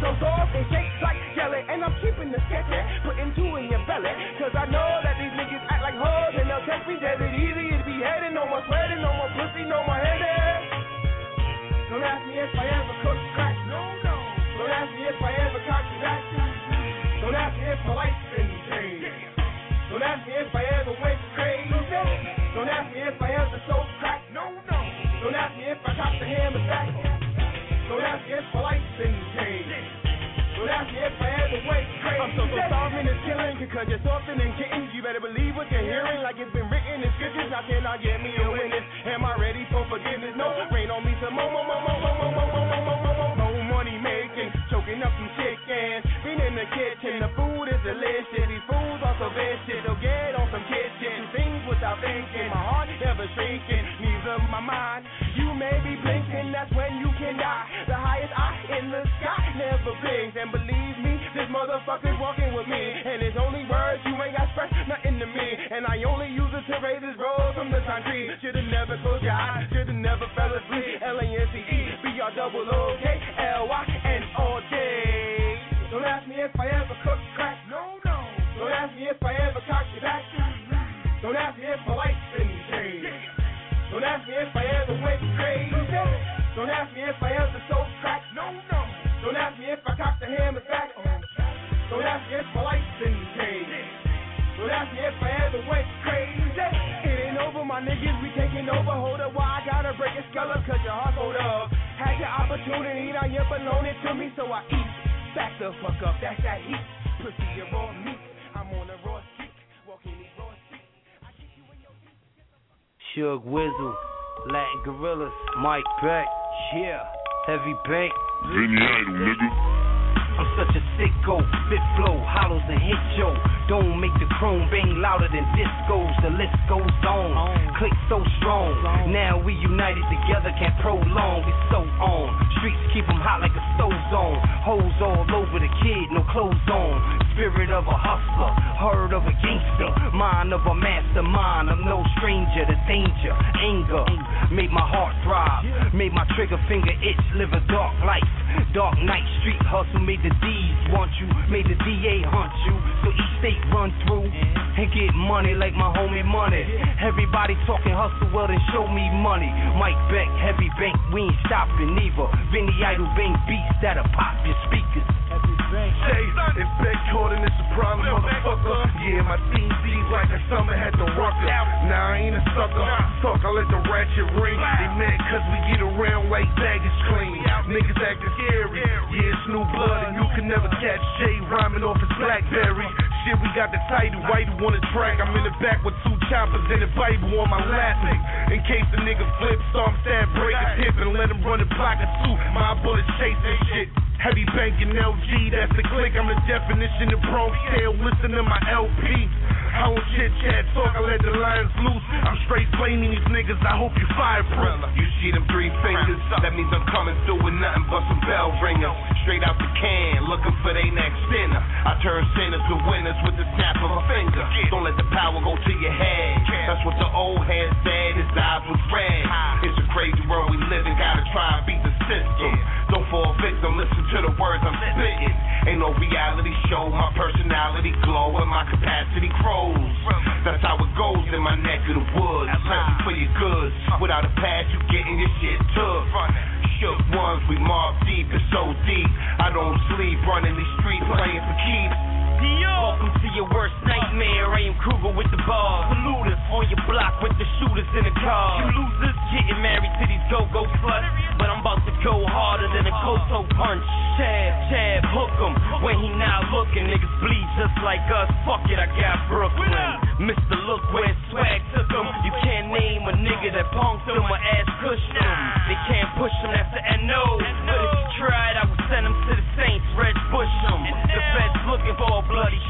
so soft and shake like jelly. And I'm keeping the sketch, putting two in your belly. Cause I know that these niggas act like hoes and they'll catch me dead. It easy to be heading, no more sweating, no more pussy, no more headache. Don't ask me if I ever cook crack. No, no. Don't ask me if I ever cock back. Don't ask me if my life's softer than kittens. You better believe what you're hearing like it's been written in scriptures. How can I get me a witness? Am I ready for forgiveness? No, rain on me some more, more, more, more, more, more, more, more, more, more, more, more, money making, choking up some chickens. Been in the kitchen, the food is delicious. These fools are so vicious. They'll get on some kitchen. Things without thinking. My heart never shrinking, neither my mind. You may be blinking, that's when you can die. The highest eye in the sky never blinks. And believe me, this motherfucker's walking with me. And his express nothing to me. And I only use it to raise this road from the concrete. Should've never closed your eyes, should've never fell asleep. L A N C E, B R. Don't ask me if I ever cooked crack. No, no. Don't ask me if I ever cocked it back. Don't ask me if my life's been changed. Don't ask me if I ever went crazy. Don't ask me if I ever sold crack. No, no. Don't ask me if I cocked the hammer back. Gotta break a skull up, cause your heart hold up. Had your opportunity, now you belong it to me, so I eat. Back the fuck up, that's that heat. Pussy, you raw meat. I'm on a raw streak, walking these raw streets. Suge Wizzle, Latin Gorillas, Mike Beck, yeah. Heavy bank. Vinny Idol, nigga. I'm such a sicko, spit flow, hollows and hit yo. Don't make the chrome bang louder than discos. The list goes on. Click so strong. Now we united together, can't prolong. We so on. Streets keep 'em hot like a stove zone. Hoes all over the kid, no clothes on. Spirit of a hustler, heart of a gangster, mind of a mastermind. I'm no stranger to danger, anger. Made my heart throb, made my trigger finger itch. Live a dark life, dark night street hustle. Made the D's want you, made the DA hunt you. So each state run through and get money like my homie money. Everybody talking hustle, well then show me money. Mike Beck, heavy bank, we ain't stopping either. Vinny Idol bang beats that'll pop your speakers. Beck caught and it's a problem, motherfucker. Yeah, my team D's like a summer had the rucker. Now I ain't a sucker. Talk, I let the ratchet ring. They mad cause we get around like baggage clean. Niggas acting scary. Yeah, it's new blood and you can never catch Jay rhyming off his Blackberry. Shit, we got the title, white on the track. I'm in the back with two choppers and a Bible on my lap. In case the nigga flip, storm stab, break his hip and let him run the block or two. My bullets chasing shit. Heavy banking LG, that's the click. I'm the definition of pro tail. Listen to my LP. I don't chit chat talk, I let the lions loose. I'm straight flaming these niggas, I hope you fireproof. You see them three fingers, that means I'm coming through with nothing but some bell ringers. Straight out the can, looking for they next dinner. I turn sinners to winners with the snap of a finger. Don't let the power go to your head. That's what the old head said, his eyes was red. It's a crazy world we live in, gotta try and beat the system. Don't fall victim, listen to the words I'm spitting. Ain't no reality show, my personality glow and my capacity grows. That's how it goes in my neck of the woods. Plenty for your goods. Without a pass, you getting your shit took. Shook ones, we Mobb Deep, it's so deep. I don't sleep, running these streets, playing for keeps. Welcome to your worst nightmare. I am Krueger with the bars. Salute on your block with the shooters in the car. You losers getting married to these go-go sluts. But I'm about to go harder than a Koto punch. Chab, chab, hook 'em. When he not looking, niggas bleed just like us. Fuck it, I got Brooklyn. Mr. Look where swag took 'em. You can't name a nigga that punked him or ass cushed him. They can't push him, that's the NO. But if you tried, I would send him to the Saints, Red Bush him. The feds looking for a bloody.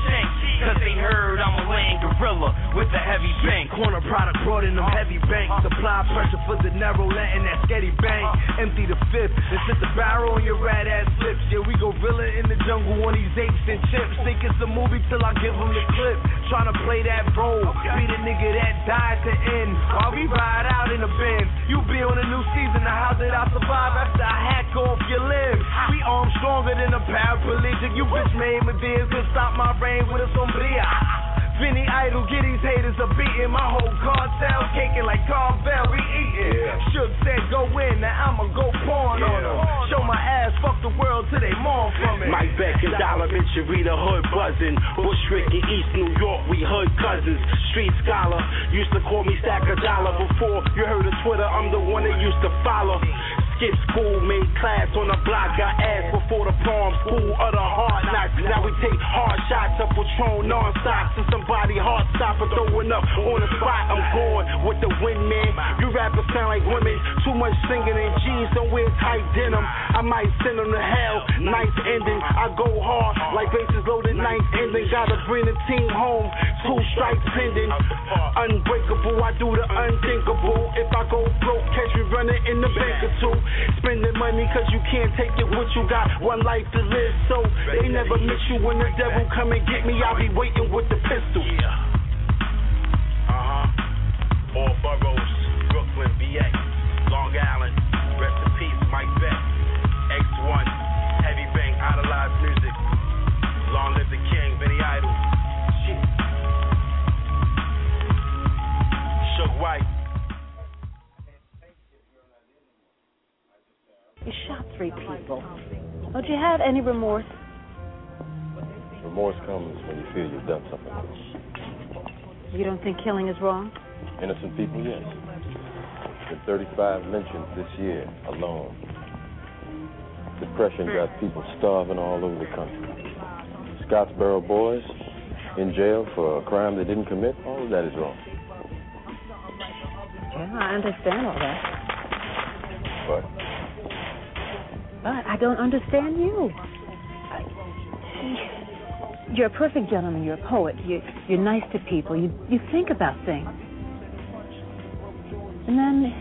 Cause they heard I'm a land gorilla with a heavy bank. Corner product brought in them heavy banks. Supply pressure for the narrow, letting that steady bank. Empty the fifth and sit the barrel on your rat ass lips. Yeah, we go gorilla in jungle on these apes and chips. Think it's a movie till I give them the clip. Tryna play that role. Be the nigga that died to end. While we ride out in the Benz. You be on a new season. Now how did I survive after I hack off your limbs? We armed stronger than a paraplegic. You bitch made my deals can stop my rain with a sombria. Vinny Idol, get these haters a beating. My whole cartel caking like Carvel, we eating. Shook said go in, now I'ma go porn on them. Show my ass, fuck the world till they mourn from it. Mike Beck and Dollar Rich, the hood buzzing. Bushwick in East New York, we hood cousins. Street scholar, used to call me Stack a Dollar. Before you heard of Twitter, I'm the one that used to follow. Skip school, made class on the block, got ass before the prom, school of the hard knocks. Now we take hard shots of Patron non-stop. To somebody heart stopper throwing up on the spot. I'm going with the wind, man. You rappers sound like women, too much singing in jeans, don't wear tight denim. I might send them to hell, nice ending. I go hard like bases loaded, ninth ending. Gotta bring the team home, two strikes pending. Unbreakable, I do the unthinkable. If I go broke, catch me running in the bank or two. Spending money cause you can't take it what you got. One life to live, so they never miss you when the devil come and get me. I'll be waiting with the pistol. Yeah. Uh huh. All boroughs, Brooklyn, BX, Long Island. You shot three people. Don't you have any remorse? Remorse comes when you feel you've done something. Wrong. You don't think killing is wrong? Innocent people, yes. With 35 lynchings this year alone. Depression got people starving all over the country. Scottsboro boys in jail for a crime they didn't commit. All of that is wrong. Yeah, I understand all that. But But I don't understand you. You're a perfect gentleman. You're a poet. You, you're nice to people. You, you think about things. And then,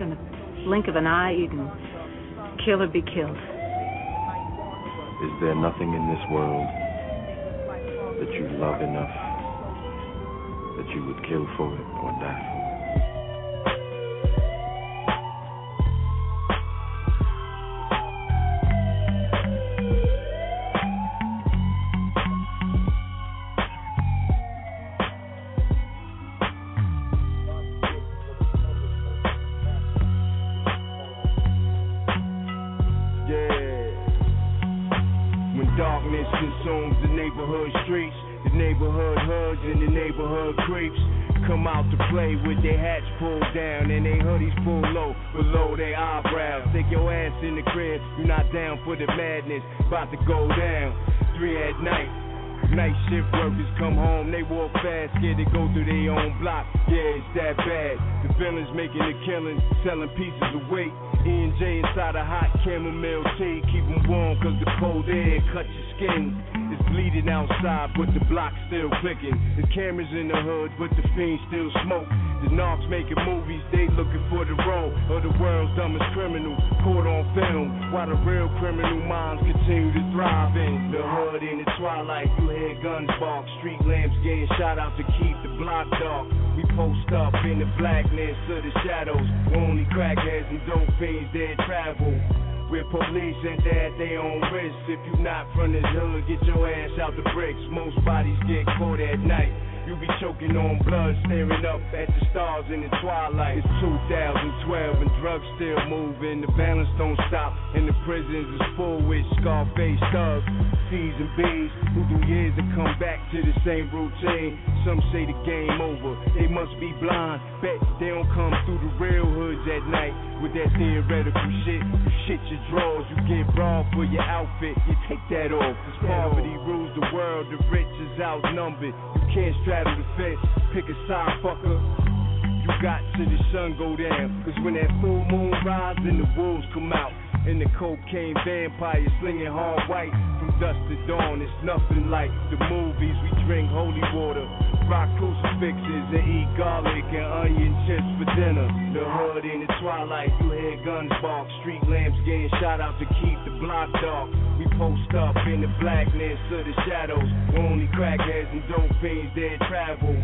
in the blink of an eye, you can kill or be killed. Is there nothing in this world that you love enough that you would kill for it or die for neighborhood streets, the neighborhood hoods and the neighborhood creeps come out to play with their hats pulled down and their hoodies pulled low below their eyebrows. Take your ass in the crib, you're not down for the madness, about to go down. Three at night. Night shift workers come home, they walk fast, scared to go through their own block. Yeah, it's that bad. The villains making the killing, selling pieces of weight. E and J inside a hot chamomile tea, keep 'em warm cause the cold air cuts your skin. Bleeding outside, but the block still clicking. The cameras in the hood, but the fiends still smoke. The narcs making movies, they looking for the role of the world's dumbest criminal, caught on film. While the real criminal minds continue to thrive in the hood in the twilight. You hear guns bark, street lamps getting shot out to keep the block dark. We post up in the blackness of the shadows. Only crackheads and dope fiends that travel. With police and at their own risk. If you not from this hood, get your ass out the bricks. Most bodies get caught at night. You be choking on blood, staring up at the stars in the twilight. It's 2012 and drugs still moving. The balance don't stop, and the prisons is full with Scarface thugs, C's and B's who do years to come back to the same routine. Some say the game over, they must be blind. Bet they don't come through the real hoods at night with that theoretical shit. You shit your drawers, you get broad for your outfit, you take that off. Cause poverty rules the world, the rich is outnumbered. You can't straddle the fence, pick a side fucker. You got till the sun go down. Cause when that full moon rises and the wolves come out. And the cocaine vampires slinging hard white from dusk to dawn. It's nothing like the movies. We drink holy water, rock crucifixes, and eat garlic and onion chips for dinner. The hood in the twilight, you hear guns bark, street lamps getting shot out to keep the block dark. We post up in the blackness of the shadows. Only crackheads and dope fiends that travel.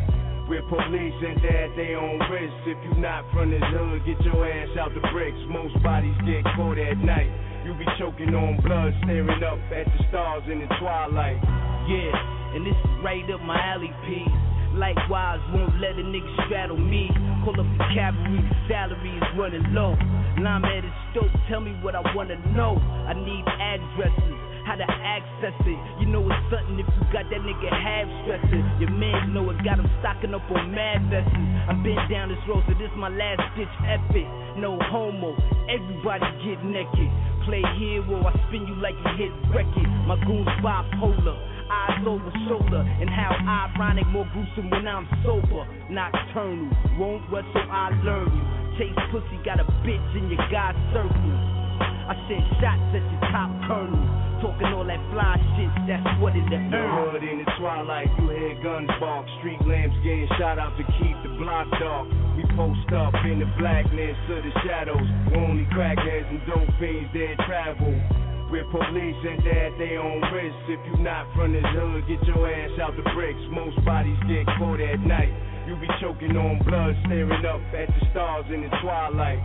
With police and that they on risk. If you not from this hood, get your ass out the bricks. Most bodies get caught at night. You be choking on blood, staring up at the stars in the twilight. Yeah, and this is right up my alley, P. Likewise, won't let a nigga straddle me. Call up the cavalry, the salary is running low. Lime at the stove, tell me what I wanna know. I need addresses, how to access it. You know it's something if you got that nigga half stressing. Your man know it got him stocking up on mad vests. I've been down this road, so this my last ditch effort. No homo, everybody get naked. Play hero, I spin you like you hit record. My goons bipolar eyes over shoulder, and how ironic, more gruesome when I'm sober. Nocturnal, won't rush so I learn you. Chase pussy, got a bitch in your God circle. I send shots at your top colonel. Talking all that fly shit, that's what it The hood in the twilight, you hear guns bark, street lamps getting shot out to keep the block dark. We post up in the blackness of the shadows. Only crackheads and dope fiends that travel. With police and at their own risk. If you not from this hood, get your ass out the bricks. Most bodies get caught at night. You be choking on blood, staring up at the stars in the twilight.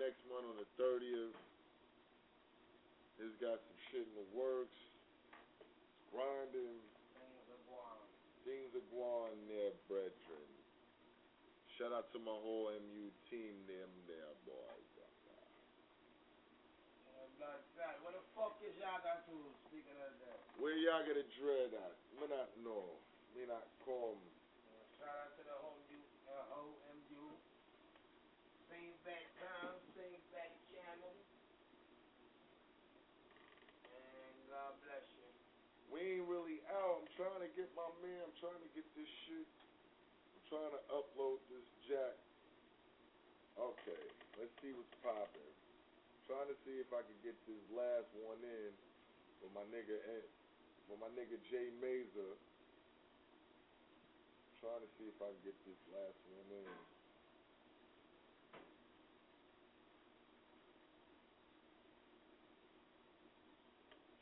Next month on the 30th. He's got some shit in the works. It's grinding. Things are going there, brethren. Shout out to my whole MU team, them there, boys. What the fuck is y'all got to speaking of that? Where y'all get a dread at? Me not know. Me not come. Ain't really out. I'm trying to get my man. I'm trying to get this shit. I'm trying to upload this jack. Okay, let's see what's popping. Trying to see if I can get this last one in for my nigga eh, for my nigga Jay Mazer. Trying to see if I can get this last one in.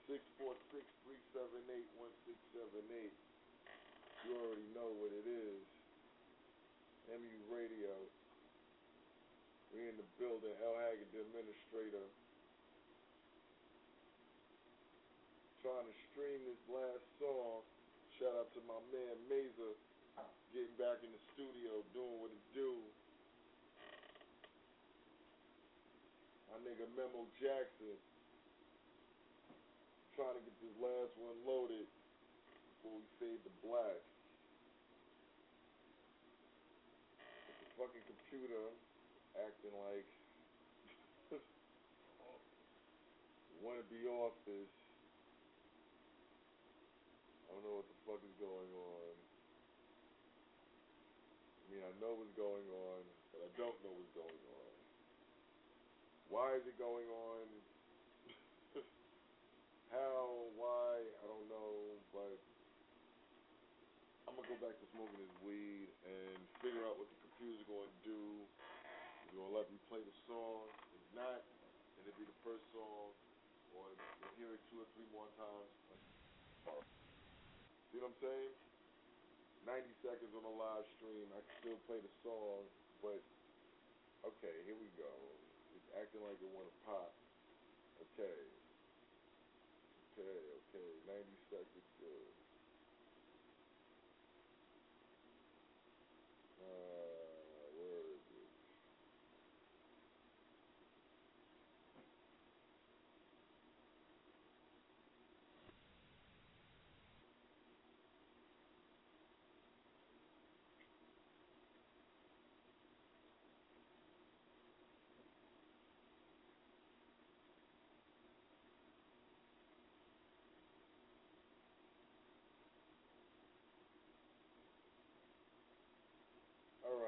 Six four six seven eight one six seven eight. You already know what it is. MU Radio. We in the building. El Haggood, the administrator. Trying to stream this last song. Shout out to my man Mazer. Getting back in the studio, doing what it do. My nigga Memo Jackson. Trying to get this last one loaded before we fade to black. The fucking computer acting like wanna be off this. I don't know what the fuck is going on. I mean, I know what's going on, but I don't know what's going on. Why is it going on? How? Why? I don't know, but I'm gonna go back to smoking this weed and figure out what the computer's gonna do. It's gonna let me play the song. If not, then it'll be the first song, or you'll hear it two or three more times. See what I'm saying? 90 seconds on the live stream. I can still play the song, but okay, here we go. It's acting like it wanna pop. Okay. Okay, okay. 90 seconds good. Uh, where is it?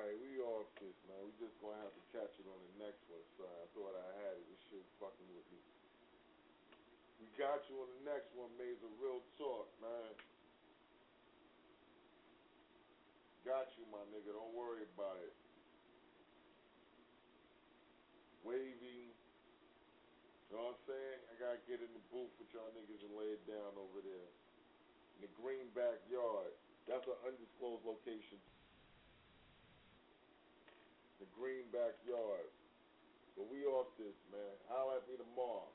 Alright, we off this, man. We just gonna have to catch it on the next one, son. I thought I had it. This shit fucking with me. We got you on the next one, Mazer. Real talk, man. Got you, my nigga. Don't worry about it. Wavy. You know what I'm saying? I gotta get in the booth with y'all niggas and lay it down over there. In the green backyard. That's an undisclosed location. The green backyard. But we off this, man. Holla at me tomorrow.